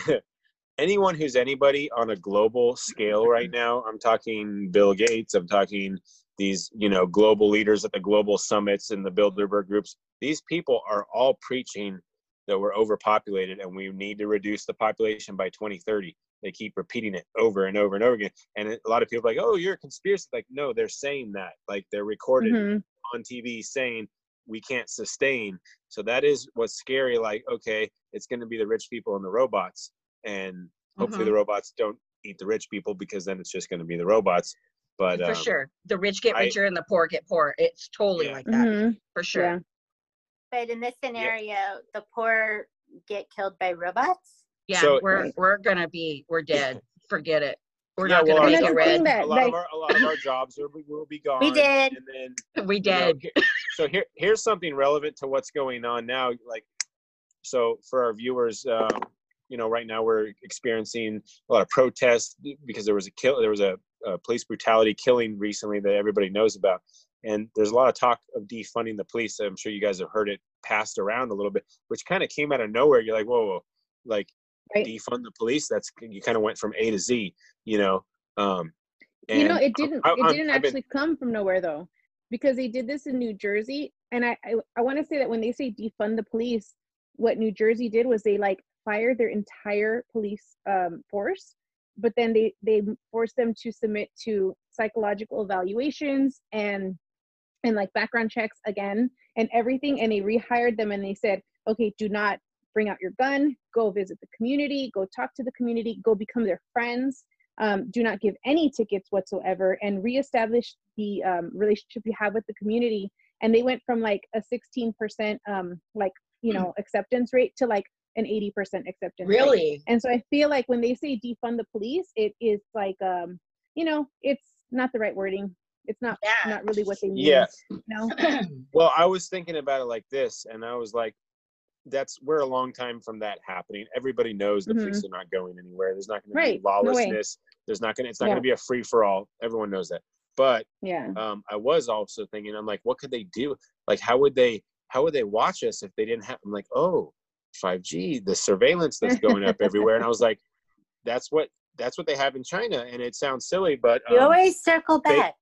happen. [LAUGHS] anyone who's anybody on a global scale right now i'm talking bill gates i'm talking these you know global leaders at the global summits and the bilderberg groups these people are all preaching that we're overpopulated and we need to reduce the population by 2030 they keep repeating it over and over and over again and a lot of people are like oh you're a conspiracy like no they're saying that like they're recorded Mhm. on TV saying we can't sustain. So that is what's scary. Like, okay, it's going to be the rich people and the robots, and hopefully Mhm. the robots don't eat the rich people because then it's just going to be the robots. But for um, sure the rich get I- richer and the poor get poor it's totally Yeah. like that Mhm. for sure Yeah. But in this scenario, the poor get killed by robots. Yeah, So- we're Right. we're gonna be we're dead. Forget it. We're Yeah, not well, gonna our make it red. that a lot like of our a lot of our jobs will be, will be gone. We did. and then [LAUGHS] we you know, did. so here here's something relevant to what's going on now like so for our viewers um, you know right now we're experiencing a lot of protests because there was a kill there was a, a police brutality killing recently that everybody knows about and there's a lot of talk of defunding the police i'm sure you guys have heard it passed around a little bit which kind of came out of nowhere you're like whoa, whoa. like Right. defund the police. That's you kind of went from A to Z, you know. Um, you know it didn't I- it I'm- didn't been- actually come from nowhere though because they did this in new jersey and i i, I want to say that when they say defund the police what new jersey did was they like fired their entire police um, force but then they they forced them to submit to psychological evaluations and and like background checks again and everything and they rehired them and they said okay do not bring out your gun. Go visit the community. Go talk to the community. Go become their friends. Um, do not give any tickets whatsoever and reestablish the um, relationship you have with the community. And they went from like a 16% um, like you know [CLEARS THROAT] acceptance rate to like an 80% acceptance rate. Really? and so i feel like when they say defund the police it is like um you know it's not the right wording it's not Yeah. not really what they need. Yeah. you know [CLEARS THROAT] Well, I was thinking about it like this, and I was like, "That's we're a long time from that happening. Everybody knows the police are not going anywhere. There's not going to Mm-hmm. Right. be No lawlessness. There's not going to. It's not Yeah. going to be a free for all. Everyone knows that. But yeah um, I was also thinking, I'm like, what could they do? Like, how would they? How would they watch us if they didn't have? I'm like, oh, 5G, the surveillance that's going up everywhere, and I was like, that's what that's what they have in China, and it sounds silly, but You um, always circle they- back.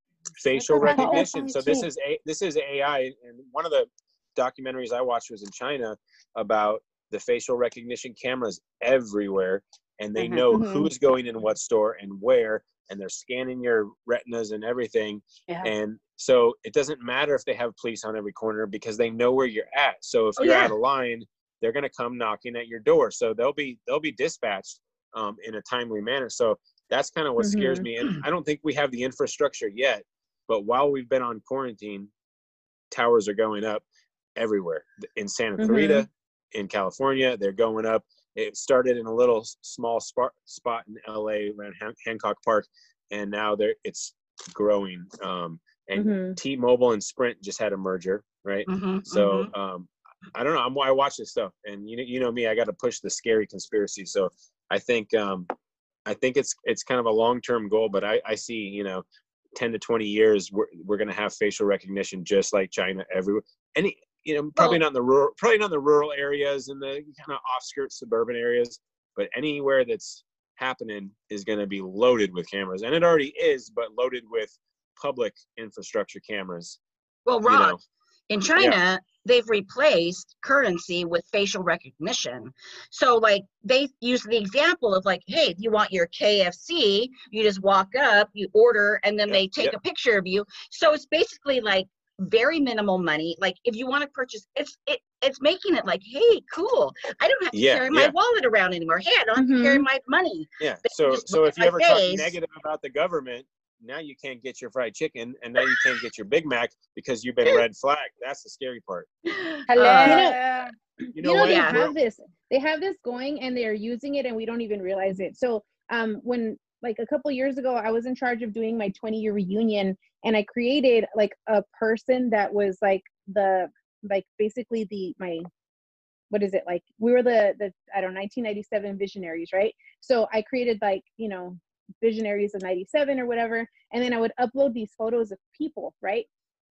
Facial Circle back to recognition. So this is a this is AI, and one of the documentaries I watched was in China about the facial recognition cameras everywhere, and they Mhm. know Mhm. who's going in what store and where, and they're scanning your retinas and everything. Yeah. And so it doesn't matter if they have police on every corner because they know where you're at. So if Oh, you're yeah. out of line, they're going to come knocking at your door. So they'll be they'll be dispatched um, in a timely manner. So that's kind of what scares Mhm. me. And I don't think we have the infrastructure yet. But while we've been on quarantine, towers are going up everywhere in Santa Mhm. Clarita, in California. They're going up. It started in a little small spot spot in LA around Han- Hancock Park, and now there it's growing. Um, and Mhm. T-Mobile and Sprint just had a merger, right? Mhm, So mhm. um, I don't know. I'm, I watch this stuff, and you know, you know me. I got to push the scary conspiracy. So I think um, I think it's it's kind of a long term goal, but I, I see you know, ten to twenty years we're we're gonna have facial recognition just like China everywhere. Any you know probably Well- not in the rural probably not in the rural areas and the kind of off suburban areas, but anywhere that's happening is going to be loaded with cameras, and it already is, but loaded with public infrastructure cameras. well, You know, in China, they've replaced currency with facial recognition. So, like, they use the example of, like, hey, if you want your KFC, you just walk up, you order, and then they take a picture of you. So, it's basically like very minimal money. Like, if you want to purchase, it's it, it's making it like, hey, cool. I don't have to Yeah, carry my yeah. wallet around anymore. Hey, I don't have to carry mm-hmm. my money. Yeah. They So so if you ever my talk negative about the government, now you can't get your fried chicken, and now you can't get your Big Mac because you've been red flagged. That's the scary part. Hello. Uh, You you know, know, what? they Yeah. have this they have this going and they're using it and we don't even realize it so um when like a couple years ago i was in charge of doing my 20 year reunion and i created like a person that was like the like basically the my what is it like we were the the i don't know 1997 visionaries right so i created like you know visionaries of 97 or whatever and then i would upload these photos of people right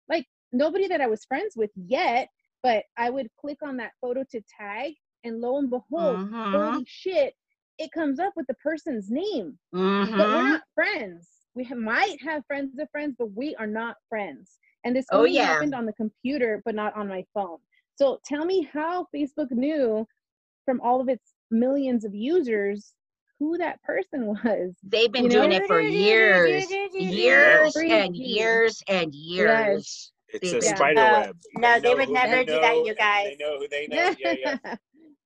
like nobody that i was friends with yet but I would click on that photo to tag, and lo and behold, Mhm, holy shit, it comes up with the person's name. But we're mhm. not friends. We ha- might have friends of friends, but we are not friends. And this Oh, only yeah. happened on the computer, but not on my phone. So tell me how Facebook knew from all of its millions of users who that person [LAUGHS] was. They've been You know? doing it for years, years and years and years. It's They- a Yeah. spider No, web. no, they know would never they do that, you guys. They know who they [LAUGHS] know. Yeah, yeah.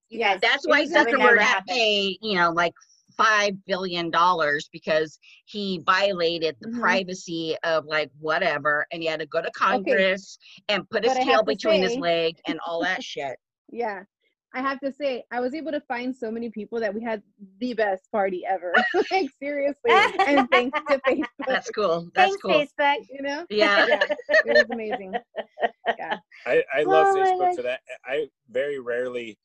You Yeah. guys, That's why that would never Zuckerberg had happen. to pay, you know, like five billion dollars because he violated the Mhm. privacy of like whatever, and he had to go to Congress and put his But tail have to between his say- leg and all [LAUGHS] that shit. yeah. I have to say, I was able to find so many people that we had the best party ever. [LAUGHS] [LAUGHS] like seriously. And thanks to [LAUGHS] Facebook. That's cool. That's Thanks, cool. Facebook. You know? Yeah. Yeah. It was amazing. I, I love Oh Facebook gosh. for that. I very rarely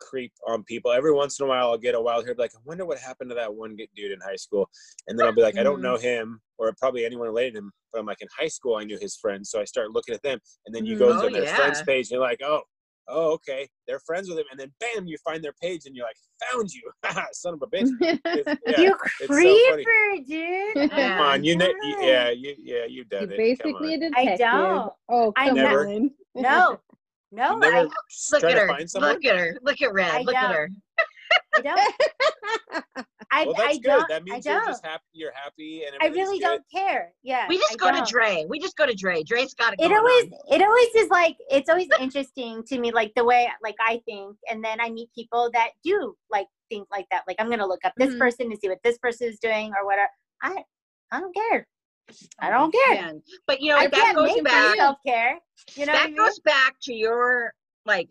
creep on people. Every once in a while, I'll get a wild hair, like, I wonder what happened to that one g- dude in high school. And then I'll be like, I don't Mhm. know him or probably anyone related to him. But I'm like, in high school, I knew his friends. So I start looking at them. And then you Mhm. go Oh, to their friends page and you're like, oh, oh, okay, they're friends with him, and then bam, you find their page, and you're like, found you, [LAUGHS] son of a bitch. It's- [LAUGHS] yeah, you so creeper, dude. [LAUGHS] Come on, you know, yeah, you, yeah, you You're done it. Basically a on. I don't. Oh, I come Never. on. No, no, You never I, Look at her. Look at her. Look at Red. I Look at don't. her. I don't. I, Well, that's I good. don't. That I means you're don't. just happy. You're happy, and I really good. don't care. Yeah. We just I go don't. to Dre. We just go to Dre. Dre's got it. it always on. it always is like it's always interesting to me like the way like i think and then i meet people that do like think like that like i'm gonna look up this Mhm. person to see what this person is doing or whatever i i don't care i don't care Man. But you know, i that goes back. myself care you know what I that mean? goes back to your like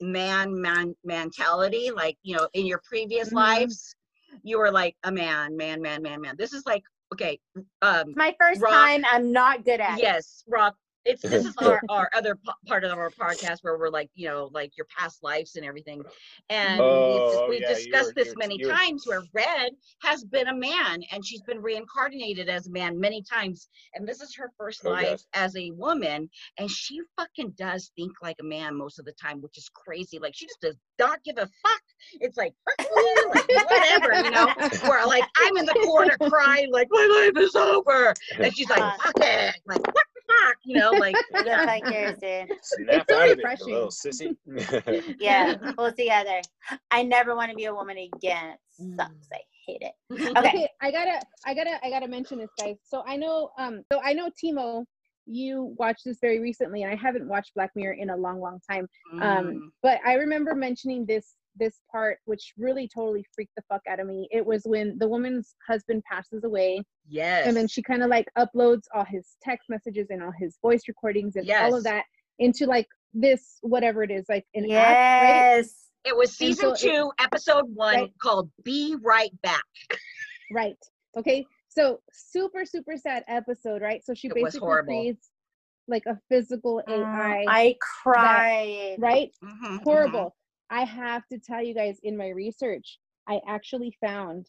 man man mentality like you know in your previous Mhm. lives you were like a man man man man man this is like okay um my first Rock. time i'm not good at it yes rock it's this is our, [LAUGHS] our other p- part of our podcast where we're like you know like your past lives and everything. And Oh, we've, we've yeah, discussed were- this you were- many you were- times where red has been a man and she's been reincarnated as a man many times. And this is her first Oh, life yes. as a woman and she fucking does think like a man most of the time which is crazy. Like she just does not give a fuck. It's like, like whatever you know? [LAUGHS] Where like i'm in the corner crying like my life is over. And she's like fuck it. Like what the fuck you know like [LAUGHS] just like yours dude. Snap so out of it, refreshing. you little sissy. [LAUGHS] yeah [LAUGHS] pull together. I never want to be a woman again. It sucks i hate it. Okay. Okay i gotta i gotta i gotta mention this guys. So i know um so i know timo you watched this very recently and i haven't watched black mirror in a long long time. Mm. um but i remember mentioning this this part which really totally freaked the fuck out of me it was when the woman's husband passes away yes and then she kind of like uploads all his text messages and all his voice recordings and all of that into like this whatever it is like an app right yes It was season so it- two, episode one, Right. called "Be Right Back." Right. Okay. So super, super sad episode, right? So she It basically horrible. creates like a physical AI, Mm, i cried right? Mhm, mhm. Horrible. I have to tell you guys in my research, I actually found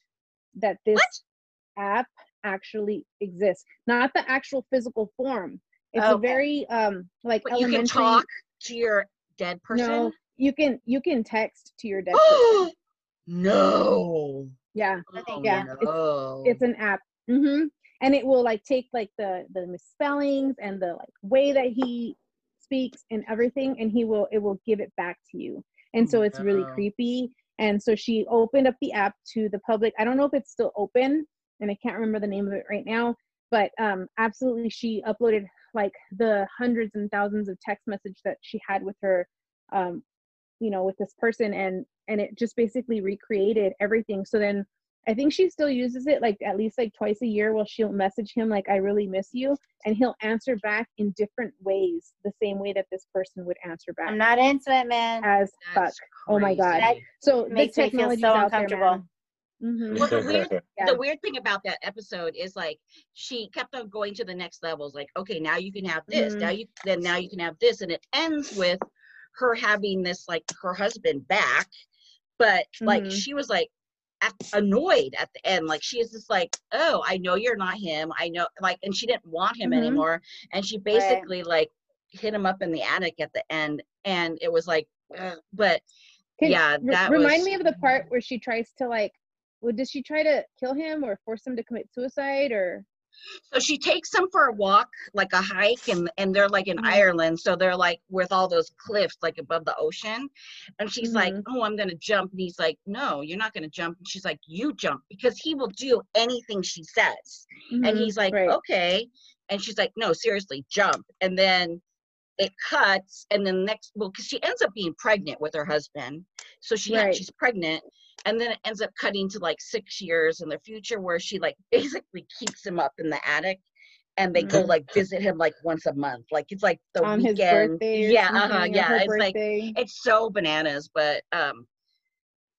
that this What? app actually exists. Not the actual physical form. It's a very um like But you elementary. can talk to your dead person. No, you can you can text to your dead person. [GASPS] no. Yeah. Oh, Yeah, No. it's an app Mm-hmm. and it will like take like the the misspellings and the like way that he speaks and everything and he will it will give it back to you and so it's really creepy. And so she opened up the app to the public. I don't know if it's still open and i can't remember the name of it right now but um absolutely she uploaded like the hundreds and thousands of text message that she had with her um you know with this person and and it just basically recreated everything. So then I think she still uses it like at least like twice a year where she'll message him like I really miss you and he'll answer back in different ways the same way that this person would answer back i'm not into it man as fuck. That's Oh my God. crazy. So the makes me feel so out there, uncomfortable. man. Mhm. Well, the weird, [LAUGHS] Yeah. the weird thing about that episode is like she kept on going to the next levels. Like, okay, now you can have this. Mhm. Now you then now you can have this, and it ends with her having this like her husband back, but like Mhm. she was like at- annoyed at the end. Like she is just like, oh, I know you're not him. I know like, and she didn't want him Mhm. anymore, and she basically like hit him up in the attic at the end, and it was like, but Can- yeah, re- that remind was- me of the part where she tries to like well, does she try to kill him or force him to commit suicide or So she takes them for a walk, like a hike, and and they're like in Mhm. Ireland, so they're like with all those cliffs, like above the ocean. And she's like, Mhm. "Oh, I'm gonna jump," and he's like, "No, you're not gonna jump." And she's like, "You jump," because he will do anything she says. And Mhm, he's like, right. "Okay," and she's like, "No, seriously, jump." And then it cuts, and then next, well, because she ends up being pregnant with her husband, so she Right. she's pregnant, and then it ends up cutting to like six years in the future where she like [LAUGHS] basically keeps him up in the attic and they go Mhm. like visit him like once a month. Like it's like the on weekend. birthday yeah uh-huh yeah it's like it's so bananas but um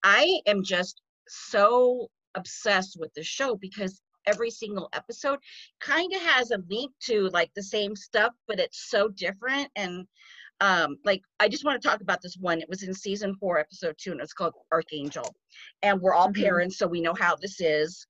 i am just so obsessed with the show because every single episode kind of has a link to like the same stuff but it's so different and um like i just want to talk about this one it was in season four episode two and it's called Arkangel and we're all Mhm. parents so we know how this is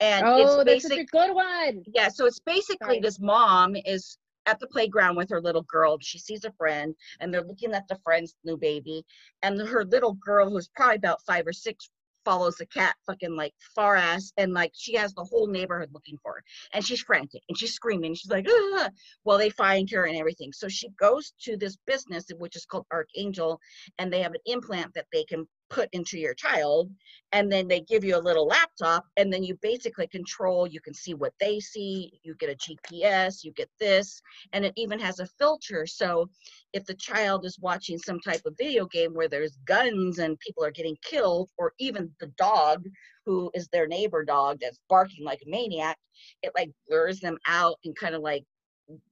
and oh it's basic a good one yeah so it's basically Right. this mom is at the playground with her little girl. She sees a friend, and they're looking at the friend's new baby, and her little girl, who's probably about five or six, follows the cat fucking like far ass and like she has the whole neighborhood looking for her and she's frantic and she's screaming she's like ah! well they find her and everything so she goes to this business which is called Arkangel and they have an implant that they can put into your child and then they give you a little laptop and then you basically control you can see what they see you get a gps you get this and it even has a filter so if the child is watching some type of video game where there's guns and people are getting killed or even the dog who is their neighbor dog that's barking like a maniac it like blurs them out and kind of like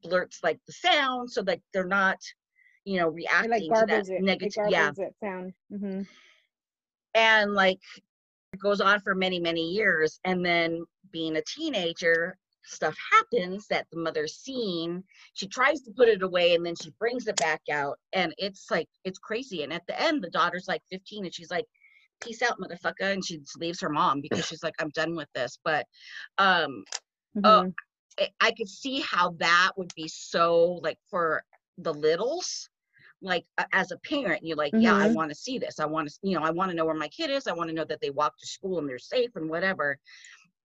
blurts like the sound so that they're not you know It reacting like to that it. negative it yeah it sound. hmm and like it goes on for many many years and then being a teenager stuff happens that the mother's seen she tries to put it away and then she brings it back out and it's like it's crazy and at the end the daughter's like 15 and she's like peace out motherfucker and she just leaves her mom because [LAUGHS] she's like i'm done with this but um Oh, I- I could see how that would be so like for the littles. Like as a parent, you're like, yeah, I Mhm. want to see this. I want to, you know, I want to know where my kid is. I want to know that they walk to school and they're safe and whatever.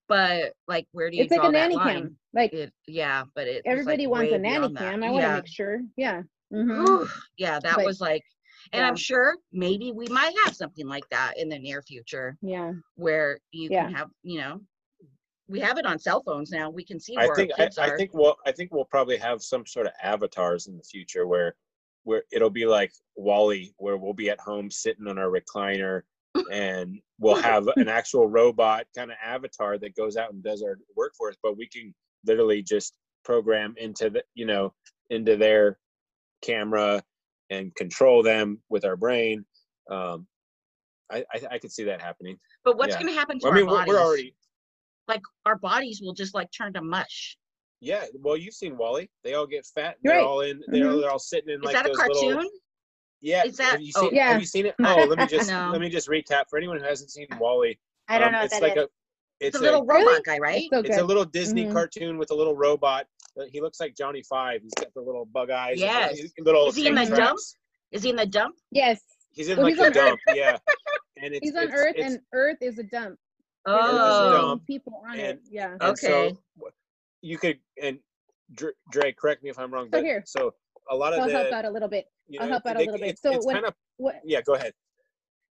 But like, where do you it's like a nanny line? cam. Like It, yeah, but it. was, like, everybody wants a nanny beyond that. cam. I want to yeah. make sure. Yeah. hmm yeah, that But- was like, and yeah. I'm sure maybe we might have something like that in the near future Yeah. where you Yeah. can have, you know, we have it on cell phones now. We can see I think our I, kids I are. think we'll I think we'll probably have some sort of avatars in the future where where it'll be like WALL-E, where we'll be at home sitting on our recliner [LAUGHS] and we'll have an actual robot kind of avatar that goes out and does our work for us, but we can literally just program into the you know into their camera and control them with our brain. Um, I, I I could see that happening. But what's Yeah. going to happen to I mean, our we're, bodies? we're already like our bodies will just like turn to mush. Yeah, well, you've seen WALL-E. They all get fat. And they're right. all in. They're, Mhm. they're all sitting in Is like that a those cartoon? little. Yeah. Is that- Have you oh. seen? Yeah. Have you seen it? Oh, let me [LAUGHS] just No. let me just recap for anyone who hasn't seen WALL-E. I don't um, know it's that like is. a. It's, It's a little Really? robot guy, right? It's so It's a little Disney Mhm. cartoon with a little robot. Uh, He looks like Johnny Five. He's got the little bug eyes. and Yes. he's- Little Is he in tank the dump? Is he in the dump? Yes. He's in Well, like he's the on Earth. dump. Yeah. [LAUGHS] And it's, He's on it's- Earth, it's- and Earth is a dump. There's a Oh, dump, people on and- it. Yeah. Okay. so w- you could and Dre, Dre, correct me if I'm wrong, So but here. so a lot of I'll the help out a little bit. you I'll help out a little bit. So it's when- kind of What yeah. Go ahead.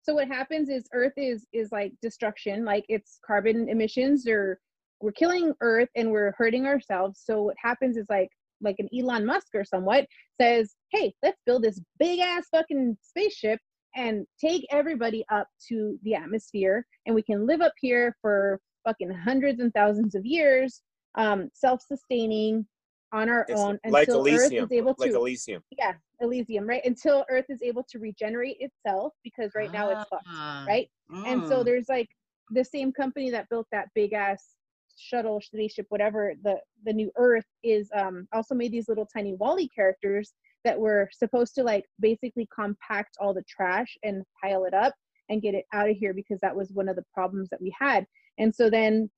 so what happens is earth is is like destruction like it's carbon emissions or we're killing earth and we're hurting ourselves so what happens is like like an elon musk or somewhat says hey let's build this big ass fucking spaceship and take everybody up to the atmosphere and we can live up here for fucking hundreds and thousands of years um self-sustaining on our It's own like until earth is able like to Elysium. yeah elysium right until earth is able to regenerate itself because right now it's fucked Ah, right and so mm. there's like the same company that built that big ass shuttle spaceship whatever the the new earth is um also made these little tiny WALL-E characters that were supposed to like basically compact all the trash and pile it up and get it out of here because that was one of the problems that we had and so then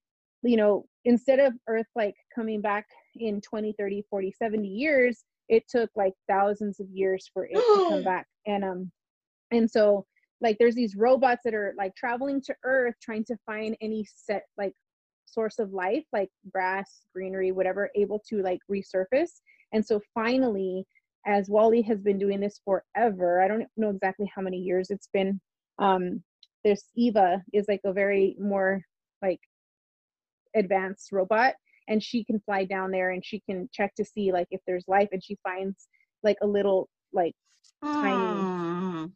you know instead of earth like coming back in 20 30 40 70 years it took like thousands of years for it to come [GASPS] back. And um and so like there's these robots that are like traveling to earth trying to find any set like source of life like grass greenery whatever able to like resurface. And so finally as WALL-E has been doing this forever i don't know exactly how many years it's been um there's eva is like a very more like advanced robot and she can fly down there and she can check to see like if there's life and she finds like a little like tiny Mm.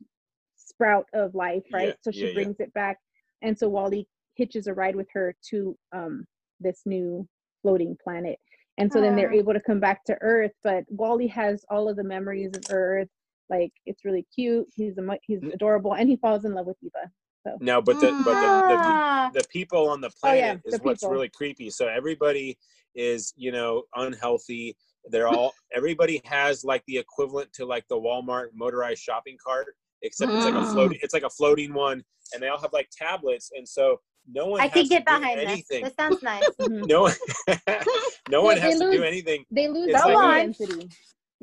sprout of life, right? Yeah, so she yeah, yeah. brings it back, and so WALL-E hitches a ride with her to um, this new floating planet, and so then they're able to come back to Earth. But WALL-E has all of the memories of Earth. Like it's really cute. He's a he's adorable, and he falls in love with Eva. No, but the but the, the, Ah, the people on the Oh, yeah, planet is the what's people. really creepy. So everybody is, you know, unhealthy. They're all everybody has like the equivalent to like the Walmart motorized shopping cart, except it's like a Mm. floating it's like a floating one, and they all have like tablets, and so no one I has could get do behind this. anything. This sounds nice. [LAUGHS] No one [LAUGHS] no Well, one they has to do anything. they lose It's bone like- density.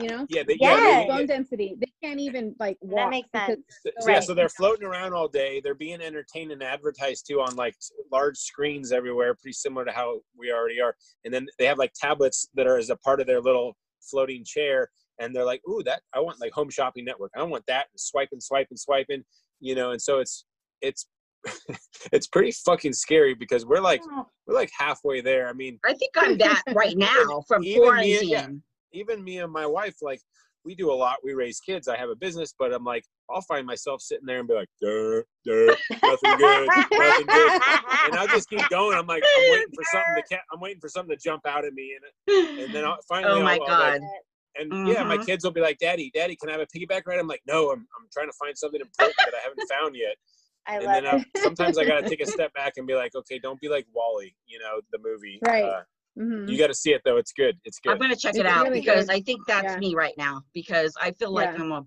You know, Yeah, they, Yeah. yeah, they- bone density. They can't even like walk. That makes because- sense. So, so yeah, so they're floating around all day. They're being entertained and advertised to on like large screens everywhere, pretty similar to how we already are. And then they have like tablets that are as a part of their little floating chair, and they're like, "Ooh, that I want like home shopping network. I want that." And swiping, swiping, swiping. You know, and so it's it's [LAUGHS] it's pretty fucking scary because we're like we're like halfway there. I mean, I think I'm that right [LAUGHS] now from Even me, quarantine. Even me and my wife, like we do a lot. We raise kids. I have a business, but I'm like, I'll find myself sitting there and be like, "Duh, duh, nothing good, nothing good," and I'll just keep going. I'm like, I'm waiting for something to, [LAUGHS] ca- I'm waiting for something to jump out at me, and and then I'll, [LAUGHS] finally, oh my I'll, I'll, like- god. and yeah, my Mhm. kids will be like, "Daddy, Daddy, can I have a piggyback ride?" I'm like, "No, I'm I'm trying to find something important that I haven't found yet." I and then. I, sometimes I gotta take a [LAUGHS] step back and be like, "Okay, don't be like WALL-E, you know, the movie. Right. Uh, Mhm. you got to see it though. It's good. It's good." I'm gonna check It's it out really because good. I think that's Yeah. me right now because I feel like Yeah. I'm a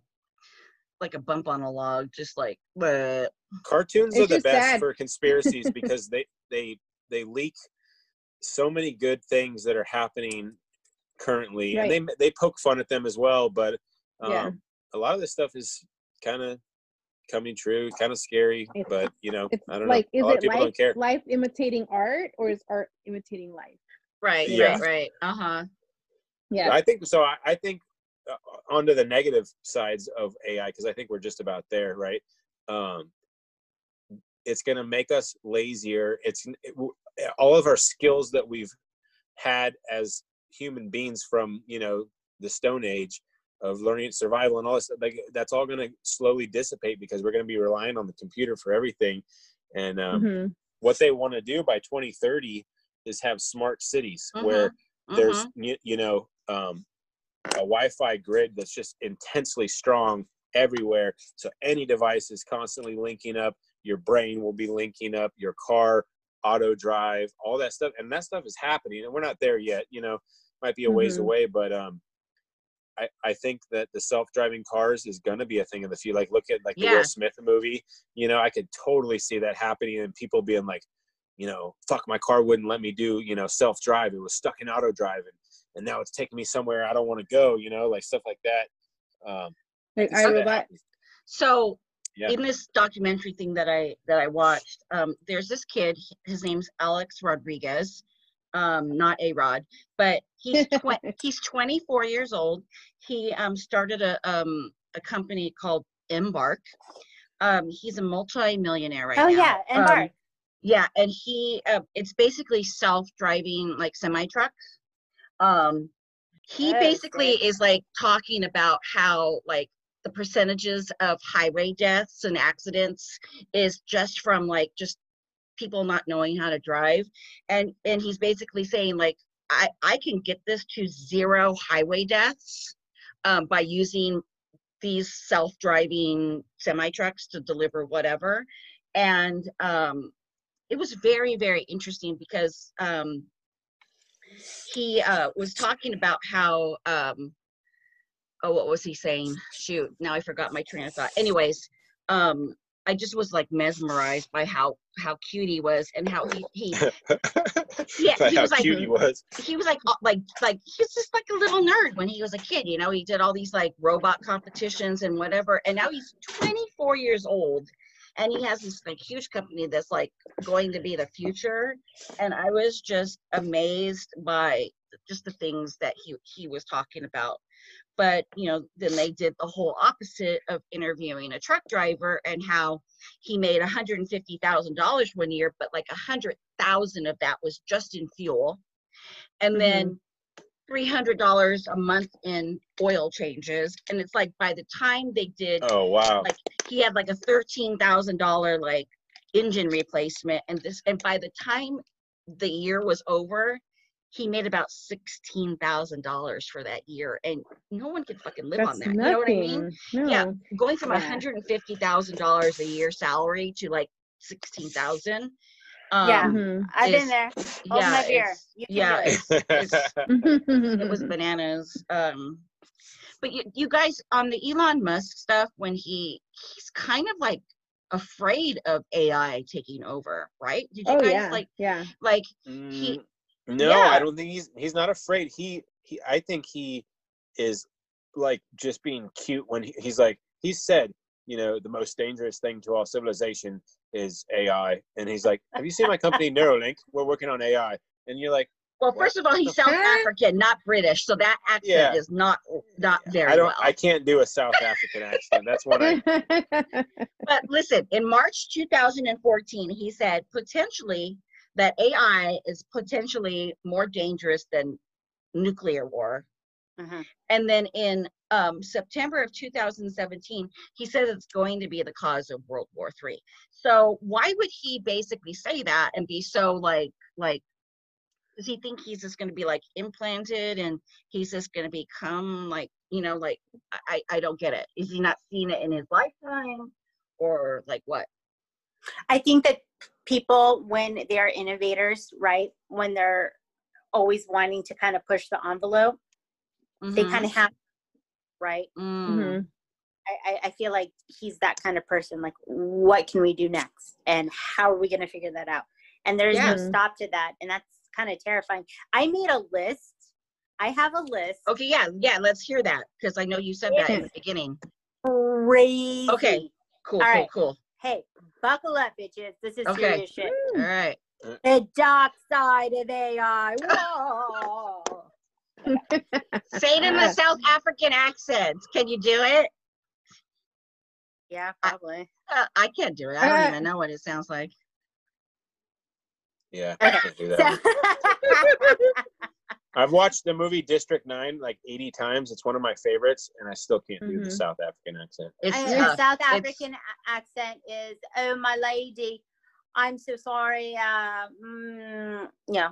like a bump on a log, just like but cartoons It's are the best sad. for conspiracies because they they they leak so many good things that are happening currently and they they poke fun at them as well but um, Yeah. a lot of this stuff is kind of coming true kind of scary It's- but you know i don't like, know is a lot of it people life, don't care life imitating art or is art imitating life? Right, Yeah. right, right. Uh huh. Yeah. i think so i, I think uh, onto the negative sides of ai because i think we're just about there right um it's going to make us lazier it's it, w- all of our skills that we've had as human beings from you know the stone age of learning survival and all this like that's all going to slowly dissipate because we're going to be relying on the computer for everything and um, Mhm. what they want to do by 2030 is have smart cities where Mhm, there's mhm. you, you know um, a wi-fi grid that's just intensely strong everywhere so any device is constantly linking up your brain will be linking up your car auto drive all that stuff and that stuff is happening and we're not there yet you know might be a ways Mhm. away but um I, I think that the self-driving cars is going to be a thing in the future like look at like the will smith movie you know i could totally see that happening and people being like you know fuck my car wouldn't let me do you know self-drive it was stuck in auto drive and, and now it's taking me somewhere i don't want to go you know like stuff like that um Like can that iRobot. So Yeah. in this documentary thing that I that I watched, um, there's this kid. His name's Alex Rodrigues, um, not A Rod, but he's tw- [LAUGHS] he's 24 years old. He um, started a um, a company called Embark. Um, he's a multi-millionaire right oh now. Oh yeah, Um, embark. Yeah, and he uh, it's basically self-driving like semi trucks. Um, he basically is like talking about how like the percentages of highway deaths and accidents is just from like just people not knowing how to drive. And and he's basically saying like i i can get this to zero highway deaths um, by using these self-driving semi trucks to deliver whatever. And um it was very very interesting because um he uh was talking about how um oh what was he saying? Shoot now i forgot my train of thought. Anyways um i just was like mesmerized by how how cute he was and how he he [LAUGHS] Yeah, he was like- he was. he was like like like he was just like a little nerd when he was a kid you know? He did all these like robot competitions and whatever and now he's 24 years old and he has this like huge company that's like going to be the future. And i was just amazed by just the things that he he was talking about. But you know then they did the whole opposite of interviewing a truck driver and how he made $150,000 one year but like a hundred thousand of that was just in fuel. And then mm-hmm. $300 a month in oil changes and it's like by the time they did oh wow like he had like a $13,000 like engine replacement and this and by the time the year was over he made about $16,000 for that year and no one could fucking live That's on that you know what i mean No. Yeah. going from Yeah. $150,000 a year salary to like 16,000 um Yeah. Mhm. I've been there. Hold yeah, my beer. You can yeah, it. it's, it's [LAUGHS] it was bananas. Um, but you, you guys on the Elon Musk stuff when he he's kind of like afraid of AI taking over, right? Did you oh guys yeah. like yeah. like Mm, he No, Yeah. I don't think he's he's not afraid. He he I think he is like just being cute when he, he's like he said, you know, the most dangerous thing to our civilization is AI. And he's like, Have you seen my company Neuralink? We're working on AI. And you're like, Well, What first of all, he's the South fuck? African, not British, so that accent Yeah. is not not very I don't well. I can't do a South African accent. That's what I [LAUGHS] [LAUGHS] But listen, in March 2014, he said potentially that AI is potentially more dangerous than nuclear war. Mhm. And then in um, September of 2017, he says it's going to be the cause of World War III. So why would he basically say that and be so like like? Does he think he's just going to be like implanted and he's just going to become like you know like I I don't get it. Is he not seeing it in his lifetime or like what? I think that people, when they're innovators, right, when they're always wanting to kind of push the envelope, they Mhm. kind of have, right? Mm. I, I, I feel like he's that kind of person. Like, what can we do next? And how are we going to figure that out? And there's Yeah. no stop to that. And that's kind of terrifying. I made a list. I have a list. Okay, yeah, yeah. Let's hear that because I know you said that in the beginning. Crazy. Okay. Cool, All cool, right. cool. Hey, buckle up, bitches. This is Okay. serious shit. All right. The dark side of AI. Whoa. [LAUGHS] Say it in the South African accent. Can you do it? yeah, probably. Uh, I can't do it. I don't Uh, even know what it sounds like. yeah, I can't do that. I've watched the movie District Nine like 80 times. It's one of my favorites, and I still can't do the Mhm. South African accent. It's I- tough. South African a- accent is, oh my lady, I'm so sorry. Uh, mm, yeah,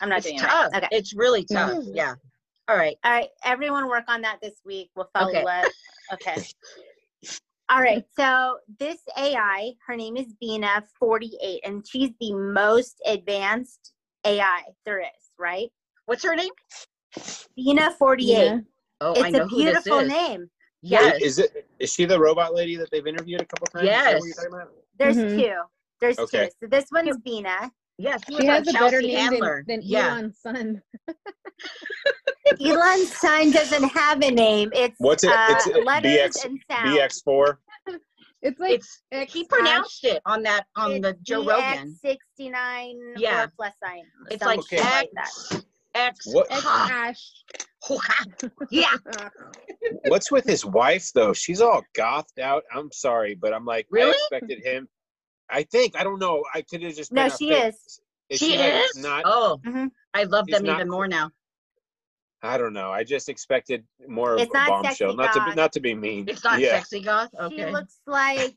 I'm not It's doing tough. it. Right. Okay. It's really tough. Mhm. Yeah. All right. All right, everyone work on that this week. We'll follow Okay. up. Okay. [LAUGHS] All right, so this AI, her name is Bina 48, and she's the most advanced AI there is, right? What's her name? Bina 48. Yeah. Oh, I know a who this beautiful is. name. Yes. Is it? Is she the robot lady that they've interviewed a couple times? Is that what you're Yes. talking about? There's Mhm. two. There's Okay. two. So this one's Bina. Yes. He She was has on a better name Handler. than, than yeah. Elon's son. Elon's son doesn't have a name. It's What's it? Uh, It's letters BX and sounds. BX4. It's like It's X he pronounced it on that on the It's Joe Rogan. BX69 Yeah. or plus sign. It's like Okay. like that. X X What- X hash. Yeah. What's with his wife though? She's all gothed out. I'm sorry, but I'm like, Really? I expected him. I think I don't know. I could have just No, been she fake- is. She like, is. not. oh, Mhm. I love them not even more now. I don't know. I just expected more of It's a not bombshell. sexy Not to be not to be mean. It's not yeah. sexy goth. She looks like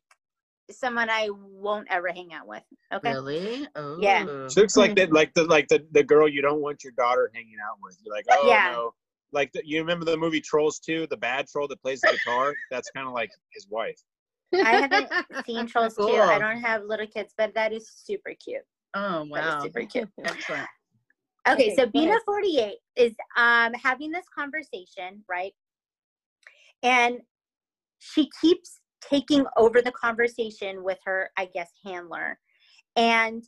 someone I won't ever hang out with. Okay. Really? Oh. Yeah. She looks like that, like the like the, the girl you don't want your daughter hanging out with. You're like, oh Yeah. no. Like the, you remember the movie Trolls 2, the bad troll that plays the guitar? That's kind of like his wife. I [LAUGHS] haven't seen Trolls 2. I don't have little kids, but that is super cute. Oh That is wow. super cute. [LAUGHS] Excellent. Okay, Okay, so Bina ahead. 48 is um having this conversation, right? And she keeps taking over the conversation with her, I guess, handler. And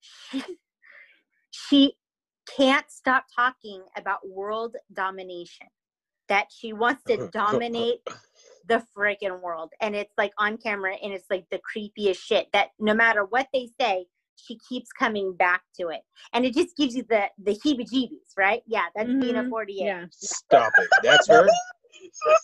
she, [LAUGHS] she can't stop talking about world domination, that she wants to dominate the freaking world. And it's like on camera and it's like the creepiest shit that no matter what they say, she keeps coming back to it. And it just gives you the the heebie jeebies, right? Yeah, that's Bina Mhm. 48. Yeah. Stop it. That's her? [LAUGHS]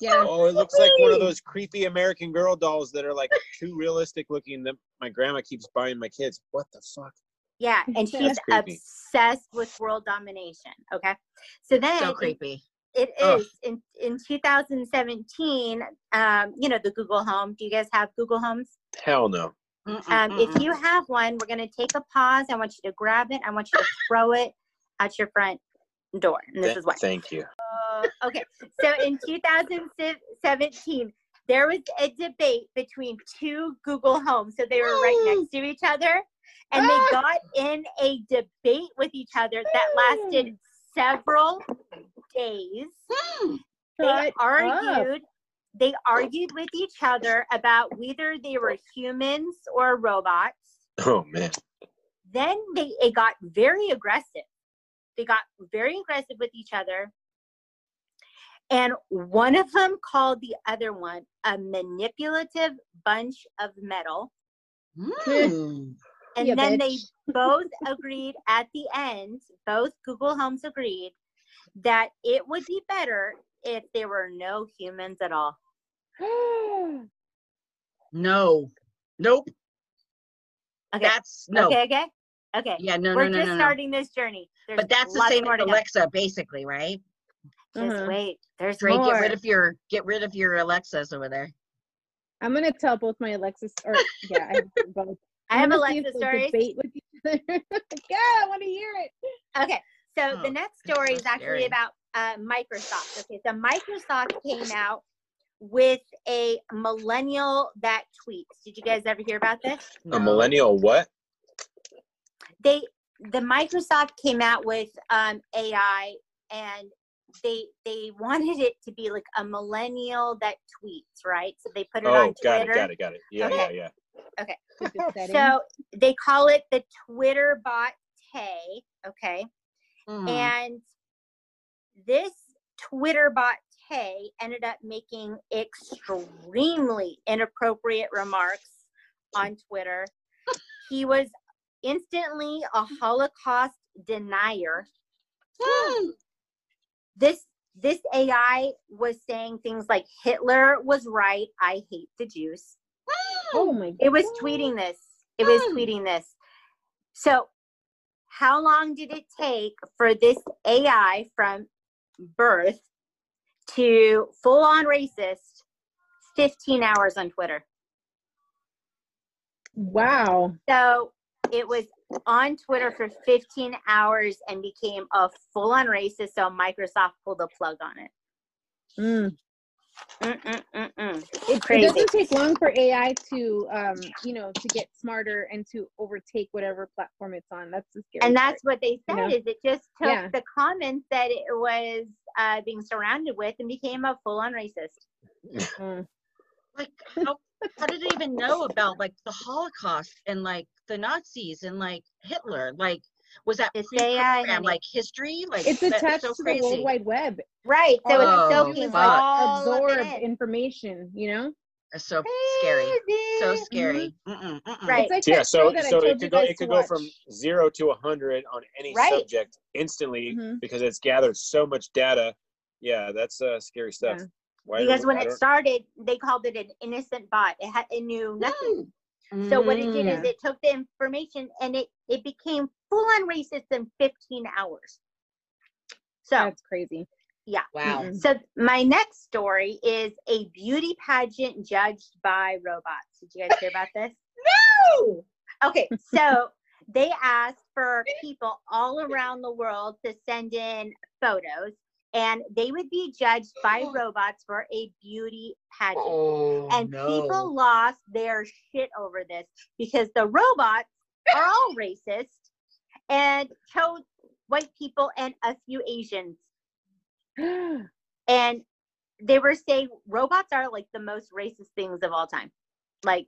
Yeah. Oh, it looks like one of those creepy American Girl dolls that are like too realistic looking that my grandma keeps buying my kids. What the fuck? Yeah, and [LAUGHS] she's obsessed with world domination. Okay. So then So creepy. It Ugh. is. In in 2017 um you know the google home. Do you guys have google homes? Hell no. Um if you have one we're going to take a pause. I want you to grab it. I want you to throw it at your front door and this Th- is why. Thank you. Uh, okay. So in 2017 there was a debate between two google homes. So they were right next to each other and they got in a debate with each other that lasted several days Hmm. they Shut up. argued they argued with each other about whether they were humans or robots [CLEARS THROAT] Oh man. then they it got very aggressive they got very aggressive with each other. And one of them called the other one a manipulative bunch of metal. Mm. And Yeah, then they [LAUGHS] both agreed at the end, both Google Homes agreed that it would be better if there were no humans at all. [GASPS] No. Nope. Okay. That's no. Okay, okay. Okay. Yeah, no, We're no, no, just no, no. starting this journey. There's But that's the same more as to go. Alexa, basically, right? Just Uh-huh. wait. There's Dre, more. get rid of your get rid of your Alexas over there. I'm gonna tell both my Alexas, or [LAUGHS] yeah, I have both. I have I'm gonna Alexa stories. Debate with each other. [LAUGHS] yeah, I want to hear it. Okay, so Oh, the next story is actually scary. about uh, Microsoft. Okay, so Microsoft came out with a millennial that tweets. Did you guys ever hear about this? A millennial what? They the Microsoft came out with um, AI and they they wanted it to be like a millennial that tweets, right? So they put it Oh, on got it, got it, got it. Yeah, Okay. yeah, yeah. Okay. So they call it the Twitter bot Tay. Okay. Mm. And this Twitter bot Tay ended up making extremely inappropriate remarks on Twitter. He was instantly a Holocaust denier. Mm. This this AI was saying things like Hitler was right, I hate the Jews. oh my God. It was tweeting this. It was Hmm. tweeting this. So, how long did it take for this AI from birth to full on racist? 15 hours on Twitter. Wow. So, it was on Twitter for 15 hours and became a full on racist. So, Microsoft pulled the plug on it. Mm. Mm-mm-mm-mm. It, it doesn't take long for AI to, um, you know, to get smarter and to overtake whatever platform it's on. That's the scary and part. that's what they said you know? is it just took Yeah. the comments that it was uh, being surrounded with and became a full-on racist Mm. like how how did it even know about like the Holocaust and like the Nazis and like Hitler? Like was that It's AI, pre-programmed, like history? Like It's that's attached so to crazy. the World Wide Web. right so Oh, it's soaking fuck. all of absorb it in. information, you know? That's so scary. So scary. Mm-mm, mm-mm. Right. It's like yeah, so show that I so it could go it to could go from zero to a hundred on any Right. subject instantly Mhm. because it's gathered so much data. Yeah, that's uh, scary stuff. Yeah. Why because when it started they called it an innocent bot it had it knew nothing so what it did is Mm. it took the information and it it became full-on racist in 15 hours so That's crazy. yeah Wow. So my next story is a beauty pageant judged by robots. Did you guys hear about this? [LAUGHS] No! Okay, so [LAUGHS] they asked for people all around the world to send in photos and they would be judged by oh. robots for a beauty pageant. Oh, and no. people lost their shit over this because the robots are all [LAUGHS] racist and chose white people and a few Asians. [GASPS] and they were saying robots are like the most racist things of all time. Like,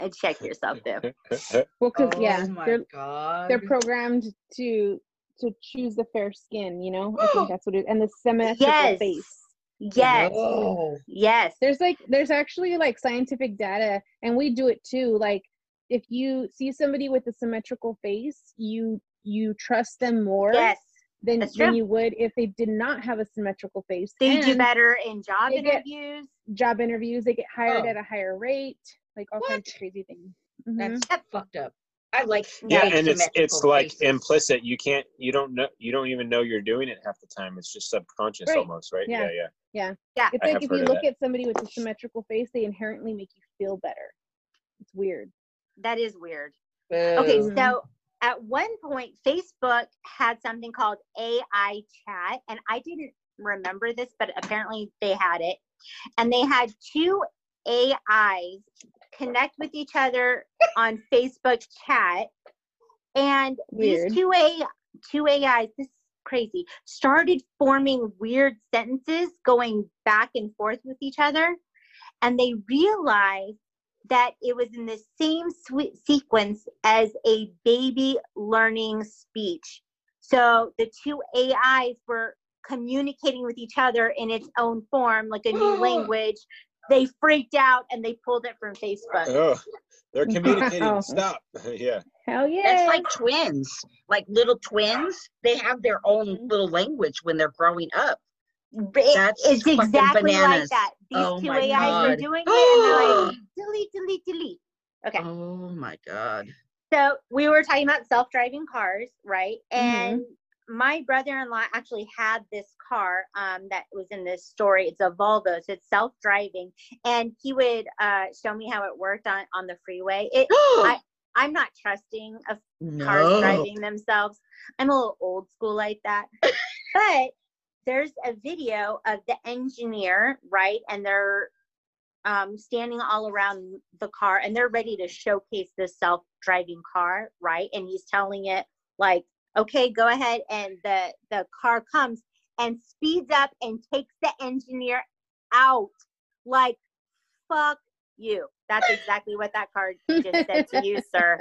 and check yourself there. well, because oh yeah, my they're god. they're programmed to to choose the fair skin. You know, I think that's what it. And the symmetrical Yes. face. Yes, No. yes. There's like there's actually like scientific data, and we do it too. Like if you see somebody with a symmetrical face, you you trust them more Yes, than than you would if they did not have a symmetrical face. they do better in job interviews. Job interviews, they get hired Oh. at a higher rate. Like all kinds of What? crazy things. Mhm. That's that's fucked up. I like yeah, and it's it's symmetrical like implicit. You can't you don't know you don't even know you're doing it half the time. It's just subconscious Right. almost, right? Yeah. Yeah, yeah. It's I like if you look that. at somebody with a symmetrical face, they inherently make you feel better. It's weird. That is weird. Okay, Mhm. so at one point, Facebook had something called AI chat, and I didn't remember this, but apparently they had it. And they had two AIs connect with each other on Facebook chat. And Weird. these two A two AIs, this is crazy, started forming weird sentences going back and forth with each other. And they realized that it was in the same sequence as a baby learning speech. So the two AIs were communicating with each other in its own form, like a new [GASPS] language. They freaked out and they pulled it from Facebook. Oh, they're communicating. Wow. Stop. [LAUGHS] yeah. Hell yeah. That's like twins, like little twins. They have their own little language when they're growing up. That's it's fucking exactly like that. These Oh two my AIs were God. doing it and they're like, [GASPS] delete, delete, delete. Okay. Oh my god. So we were talking about self-driving cars, right? Mm-hmm. My brother-in-law actually had this car um, that was in this story. It's a Volvo, so it's self-driving, and he would uh, show me how it worked on on the freeway. It, [GASPS] I'm not trusting of cars no. driving themselves. I'm a little old school like that. [LAUGHS] but there's a video of the engineer, right? And they're um, standing all around the car and they're ready to showcase this self driving car, right? And he's telling it, like, okay, go ahead. And the, the car comes and speeds up and takes the engineer out. Like, fuck you. That's exactly what that car just said to you, sir.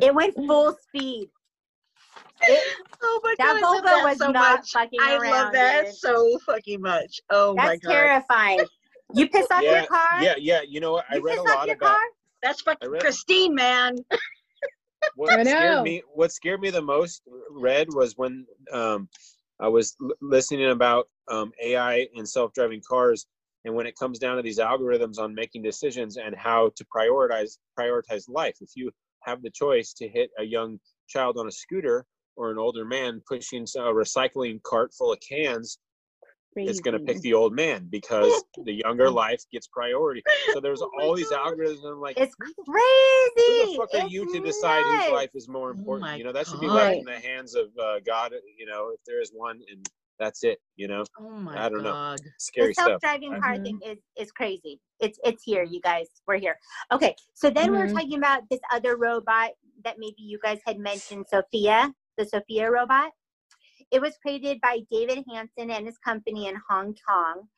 It went full speed. It, Oh my that god. Volvo that was so not much. fucking I around. love that dude. so fucking much. Oh my god, That's terrifying. You piss off Yeah. your car? Yeah. Yeah. You know what? I You read piss a off lot your about car? That's fucking read- Christine, man. [LAUGHS] what scared me what scared me the most red was when um i was l- listening about um ai and self-driving cars and when it comes down to these algorithms on making decisions and how to prioritize prioritize life. If you have the choice to hit a young child on a scooter or an older man pushing a recycling cart full of cans it's going to pick the old man because [LAUGHS] the younger life gets priority so there's Oh all these God. algorithms I'm like It's crazy. who crazy. the fuck are It's you to decide whose life is more Oh important? my you know, that should be God. left in the hands of uh, God. You know, if there is one, and that's it. You know, Oh my I don't know. god. scary the self-driving car Mhm. thing is is crazy. It's it's here, you guys. We're here. Okay, so then we we're talking about this other robot that maybe you guys had mentioned, Sophia, the Sophia robot. It was created by David Hanson and his company in Hong Kong.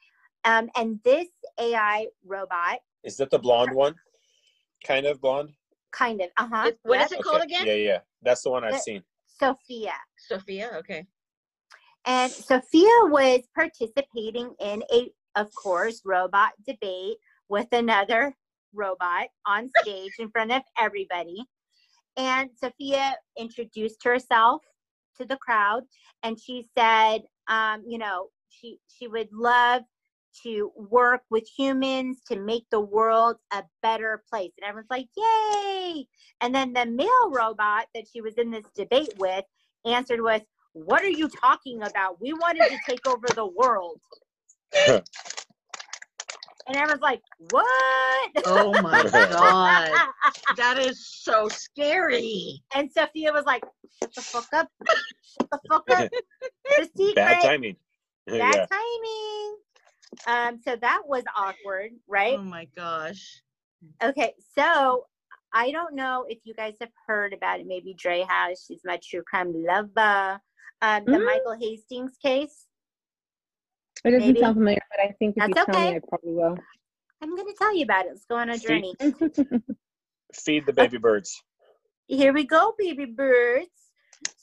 Um, and this AI robot, Is that the blonde one? Kind of blonde. kind of, uh huh. It- what is it called again? Yeah, yeah, that's the one I've The- seen. Sophia. Sophia. Okay. And Sophia was participating in a, of course, robot debate with another robot on stage in front of everybody. And Sophia introduced herself to the crowd and she said, um, you know, she she would love to work with humans to make the world a better place. And everyone's like, yay! And then the male robot that she was in this debate with answered with, what are you talking about? We wanted to take over the world. [LAUGHS] And everyone's like, what? Oh my [LAUGHS] god. That is so scary. and Sophia was like, shut the fuck up. Shut the fuck up. [LAUGHS] The secret. Bad timing. [LAUGHS] Bad yeah. timing. Um, so that was awkward, right? Oh my gosh. Okay, so I don't know if you guys have heard about it. Maybe Dre has. She's my true crime lover. Um, the Mm. Michael Hastings case. It doesn't Maybe. sound familiar, but I think if That's you tell okay. me, I probably will. I'm going to tell you about it. Let's go on a See? journey. [LAUGHS] Feed the baby birds. Here we go, baby birds.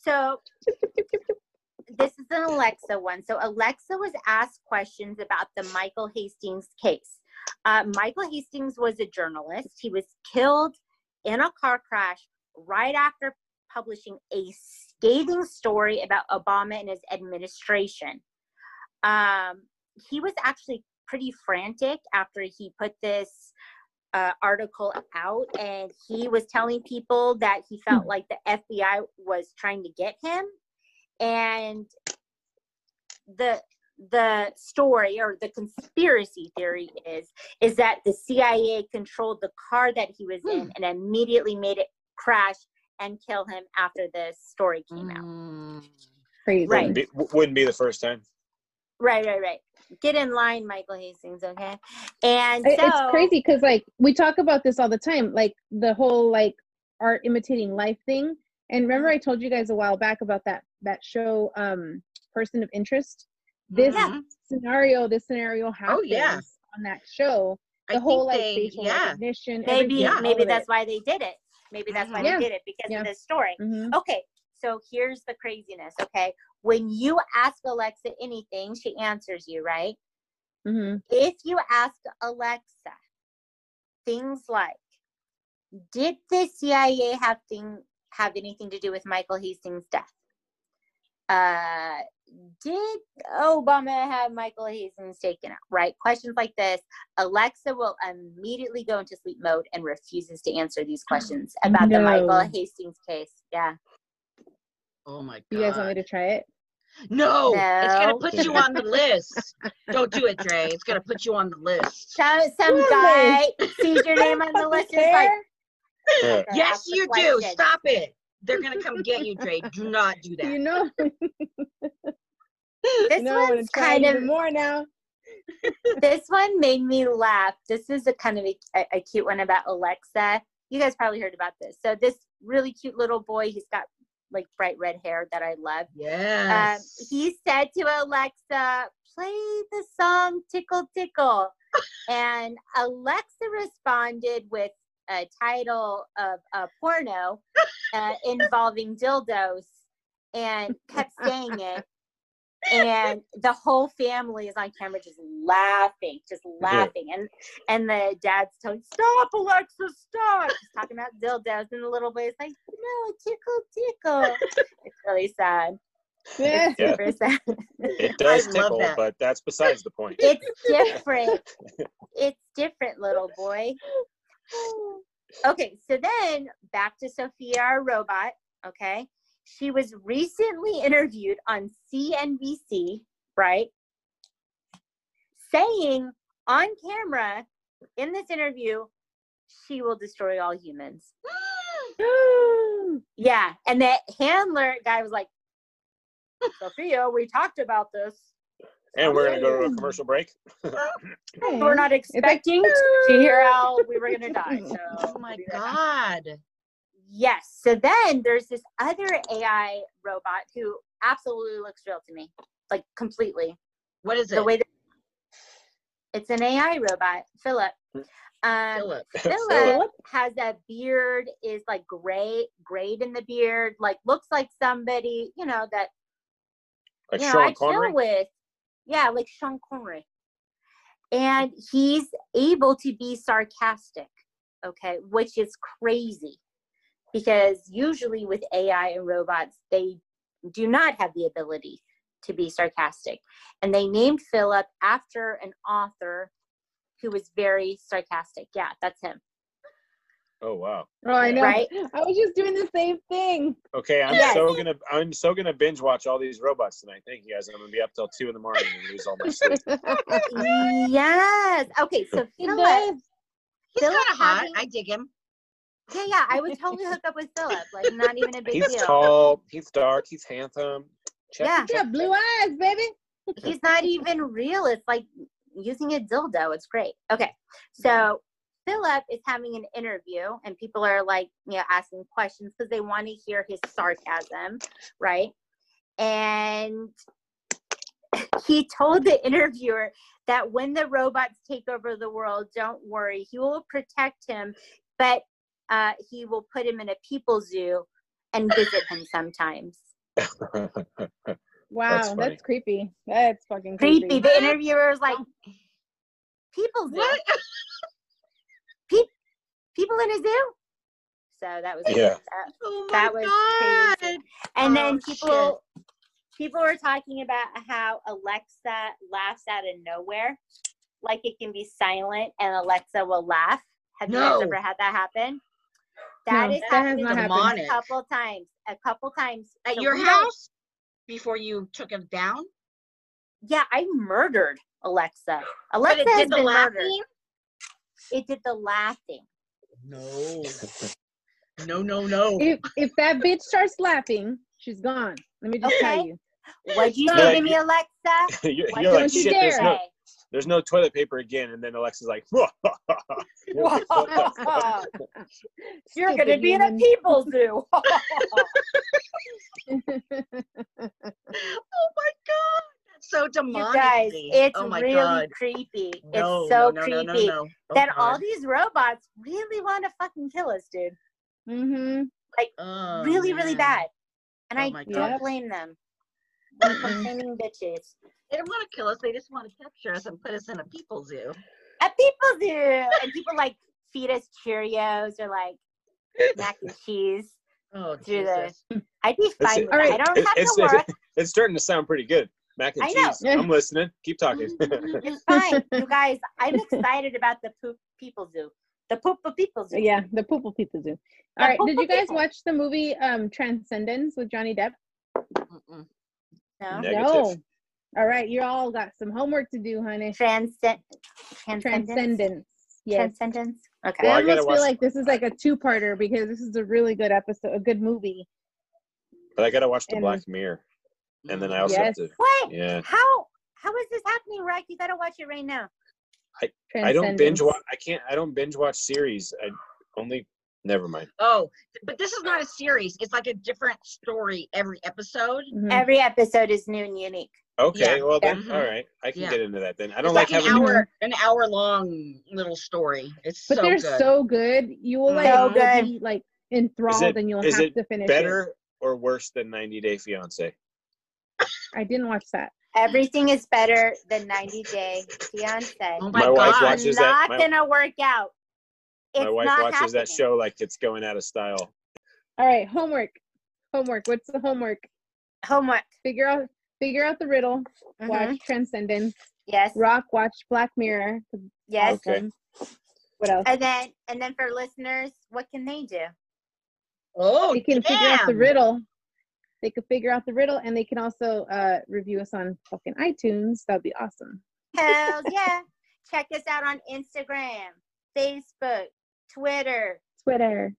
So [LAUGHS] this is an Alexa one. So Alexa was asked questions about the Michael Hastings case. Uh, Michael Hastings was a journalist. He was killed in a car crash right after publishing a scathing story about Obama and his administration. Um, he was actually pretty frantic after he put this uh, article out and he was telling people that he felt like the FBI was trying to get him and the the story or the conspiracy theory is is that the CIA controlled the car that he was in and immediately made it crash and kill him after this story came out. Mm. Crazy. Right. Wouldn't be, wouldn't be the first time. Right, right, right. Get in line, Michael Hastings, okay? And so it's crazy because like we talk about this all the time, like the whole like art imitating life thing. And remember, I told you guys a while back about that that show, um, Person of Interest. This Mhm. scenario, this scenario happens Oh, yeah. on that show. I The whole think like they, facial yeah. recognition. maybe everything, all maybe that's it. why they did it. Maybe that's why Yeah. they did it because Yeah. of this story. Mhm. Okay, So here's the craziness, okay? When you ask Alexa anything, she answers you, right? hmm If you ask Alexa things like, did the CIA have thing have anything to do with Michael Hastings' death? Uh, did Obama have Michael Hastings taken out? Right? Questions like this, Alexa will immediately go into sleep mode and refuses to answer these [GASPS] questions about the Michael Hastings case. Yeah. Oh my god. You guys want me to try it? No, it's gonna put you on the list. Don't do it, Dre. It's gonna put you on the list. So some Really? guy sees your name on the list and is like, Yeah. "Okay, Yes, you do. question." Stop it. They're gonna come get you, Dre. Do not do that. You know, [LAUGHS] This you know, I want one's kind of more now. this one made me laugh. This is a kind of a, a- a cute one about Alexa. You guys probably heard about this. So this really cute little boy, he's got like bright red hair that I love. Um, he said to Alexa, "Play the song Tickle Tickle," [LAUGHS] and Alexa responded with a title of a porno uh, involving dildos, and kept saying it. And the whole family is on camera just laughing, just laughing. And and the dad's telling, Stop, Alexa, stop. He's talking about dildos. And the little boy is like, No, tickle, tickle. it's really sad. Yeah. Yeah. Super sad. It does love tickle, that. but that's besides the point. It's different. [LAUGHS] it's different, little boy. [SIGHS] Okay, so then back to Sophia, our robot. Okay. She was recently interviewed on CNBC, right? Saying on camera in this interview, she will destroy all humans. [GASPS] Yeah. And the handler guy was like, Sophia, we talked about this. And we're gonna go to a commercial break. We're not expecting [LAUGHS] to hear how we were going to die. So [LAUGHS] oh my we'll be right back. god. Yes. So then there's this other AI robot who absolutely looks real to me, like completely. What is it? The way that it's an AI robot, Philip. Um, [LAUGHS] Philip. Philip has a beard, is like gray, grayed in the beard, like looks like somebody, you know, that Like you know, I Sean Connery. chill with. Yeah, like Sean Connery. And he's able to be sarcastic, okay, which is crazy because usually with AI and robots, they do not have the ability to be sarcastic. And they named Philip after an author who was very sarcastic. Yeah, that's him. Oh wow. Oh, I know. Right? I was just doing the same thing. Okay, I'm Yes. so gonna I'm so gonna binge watch all these robots tonight. Thank you guys. I'm gonna be up till two in the morning and lose all my sleep. [LAUGHS] yes. Okay, so Philip. He's Philip kind of hot. having- I dig him. Yeah, yeah, I would totally hook up with Philip. Like, not even a [LAUGHS] big He's deal. tall, he's dark, he's handsome. Check, Yeah. Yeah, blue eyes, baby. He's not even real. It's like using a dildo. It's great. Okay, so Philip is having an interview, and people are like, you know, asking questions because they want to hear his sarcasm, right? And [LAUGHS] he told the interviewer that when the robots take over the world, don't worry, he will protect him, but uh, he will put him in a people zoo and visit him sometimes. [LAUGHS] Wow, funny. that's, creepy. That's fucking creepy. Creepy. The interviewer was like, people zoo? What? [LAUGHS] People in a zoo? So that was Yeah. that- Oh my That was god. crazy. And then Oh, people people were talking about how Alexa laughs out of nowhere. Like it can be silent and Alexa will laugh. Have you guys ever had that happen? That No, is that has happened not happened. a couple times. A couple times. At So your we don't- house before you took him down? Yeah, I murdered Alexa. But Alexa it did the been murdered. laughing? It did the laughing. No. No, no, no. If if that bitch starts laughing, she's gone. Let me just tell you. What'd you You're say like- to me, Alexa? [LAUGHS] you're, Why you're like don't you shit. There's dare. no, there's no toilet paper again, and then Alexa's like, [LAUGHS] You're like, "What the fuck?" You're gonna be in a human. people zoo. [LAUGHS] [LAUGHS] Oh my god. That's so you demonic. guys, it's oh really god. creepy. No, it's so no, no, creepy no, no, no. Oh that all these robots really want to fucking kill us, dude. hmm Oh, really, really bad. And Oh I my don't blame them. [CLEARS THROAT] Complaining bitches. They don't want to kill us. They just want to capture us and put us in a people zoo. And people do. And people like feed us Cheerios or like mac and cheese. Oh, Through the- I'd be fine with All. I don't It- have it's, to work. [LAUGHS] it's starting to sound pretty good. Mac and I know. cheese. I'm listening. Keep talking. [LAUGHS] It's [LAUGHS] fine. You guys, I'm excited about the poop people zoo. The poop of people zoo. Yeah, the Poople People Zoo. The All right, did you guys People. watch the movie um Transcendence with Johnny Depp? Mm-mm. No. Negative. No. All right, you all got some homework to do, honey. Transcend transcendence. Transcendence. Yes. Transcendence. Okay. Well, I I gotta almost watch- feel like this is like a two-parter because this is a really good episode, a good movie. but I gotta watch the And- Black Mirror, and then I also Yes. have to. What? Yeah, How how is this happening, Rack? You gotta watch it right now. I I don't binge watch. I can't. I don't binge watch series. I only. Never mind. Oh, but this is not a series. It's like a different story every episode. Mhm. Every episode is new and unique. Okay, Yeah. well then, Mhm. all right. I can Yeah. get into that then. I don't like, like, an having. hour, an hour long little story. It's But so they're good. so good. You will like So good. be like enthralled and you'll have it to finish it. Better or worse than 90 Day Fiance? I didn't watch that. Everything is better than 90 Day Fiance. oh My my, wife god! watches it's that. not My- gonna work out. It's My wife not watches that show like it's going out of style. All right, homework. Homework. What's the homework? Homework. Figure out figure out the riddle. Mhm. Watch Transcendence. Yes. Rock. Watch Black Mirror. Yes. Okay. What else? And then and then for listeners, what can they do? Oh, they can figure out the riddle. They can figure out the riddle, and they can also uh, review us on fucking iTunes. That'd be awesome. Hell [LAUGHS] yeah. Check us out on Instagram, Facebook, Twitter, Twitter.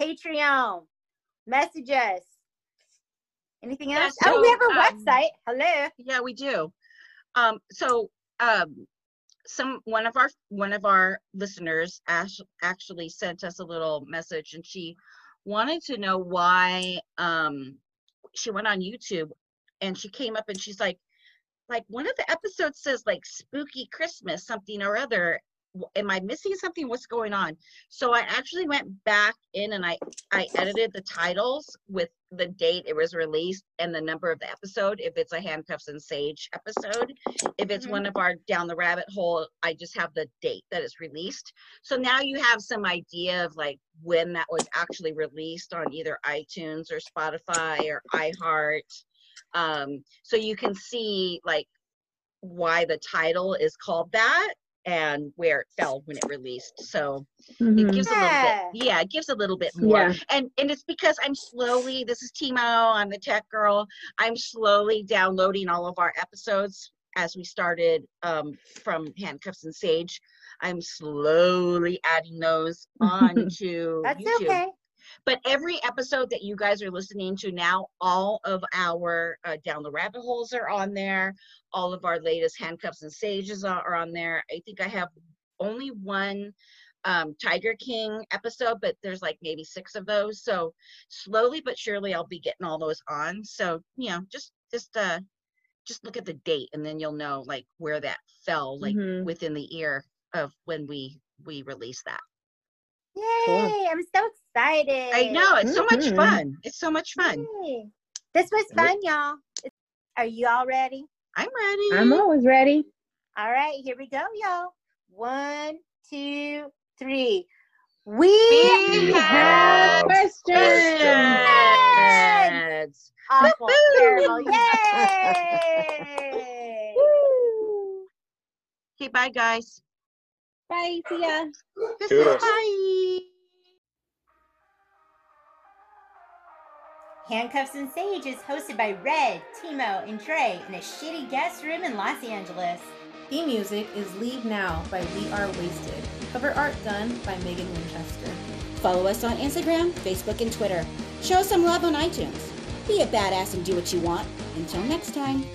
Patreon. Message us. Anything Yeah, else? oh, we have a um, website. Hello. Yeah, we do. Um, so um, some one of our one of our listeners ash, actually sent us a little message, and she wanted to know why. Um, she went on YouTube, and she came up and she's like, like one of the episodes says like spooky Christmas something or other. Am I missing something? What's going on? So I actually went back in and I I edited the titles with the date it was released and the number of the episode if it's a handcuffs and sage episode. If it's Mhm. one of our down the rabbit hole i just have the date that it's released. So now you have some idea of like when that was actually released on either itunes or spotify or iheart. Um, so you can see like why the title is called that and where it fell when it released so it Mhm. gives a little Yeah. bit yeah it gives a little bit more Yeah. and and it's because i'm slowly this is timo i'm the tech girl i'm slowly downloading all of our episodes as we started um, from handcuffs and sage i'm slowly adding those [LAUGHS] onto That's youtube okay. But every episode that you guys are listening to now all of our uh, down the rabbit holes are on there. All of our latest handcuffs and sages are, are on there. I think i have only one um, tiger king episode but there's like maybe six of those. So slowly but surely i'll be getting all those on. So you know just just uh just look at the date and then you'll know like where that fell like Mhm. within the year of when we we released that Yay. I'm so excited. i know it's so much Mhm. fun it's so much fun Yay. This was fun, y'all. Are you all ready? i'm ready I'm always ready. All right, here we go, y'all. One, two, three. We, We have have questions. Questions. awful Woohoo! terrible. [LAUGHS] Yay! Okay, bye guys. Bye. See ya. Bye. Handcuffs and Sage is hosted by Red, Timo, and Trey in a shitty guest room in Los Angeles. Theme music is Leave Now by We Are Wasted. Cover art done by Megan Winchester. Follow us on Instagram, Facebook, and Twitter. Show some love on iTunes. Be a badass and do what you want. Until next time.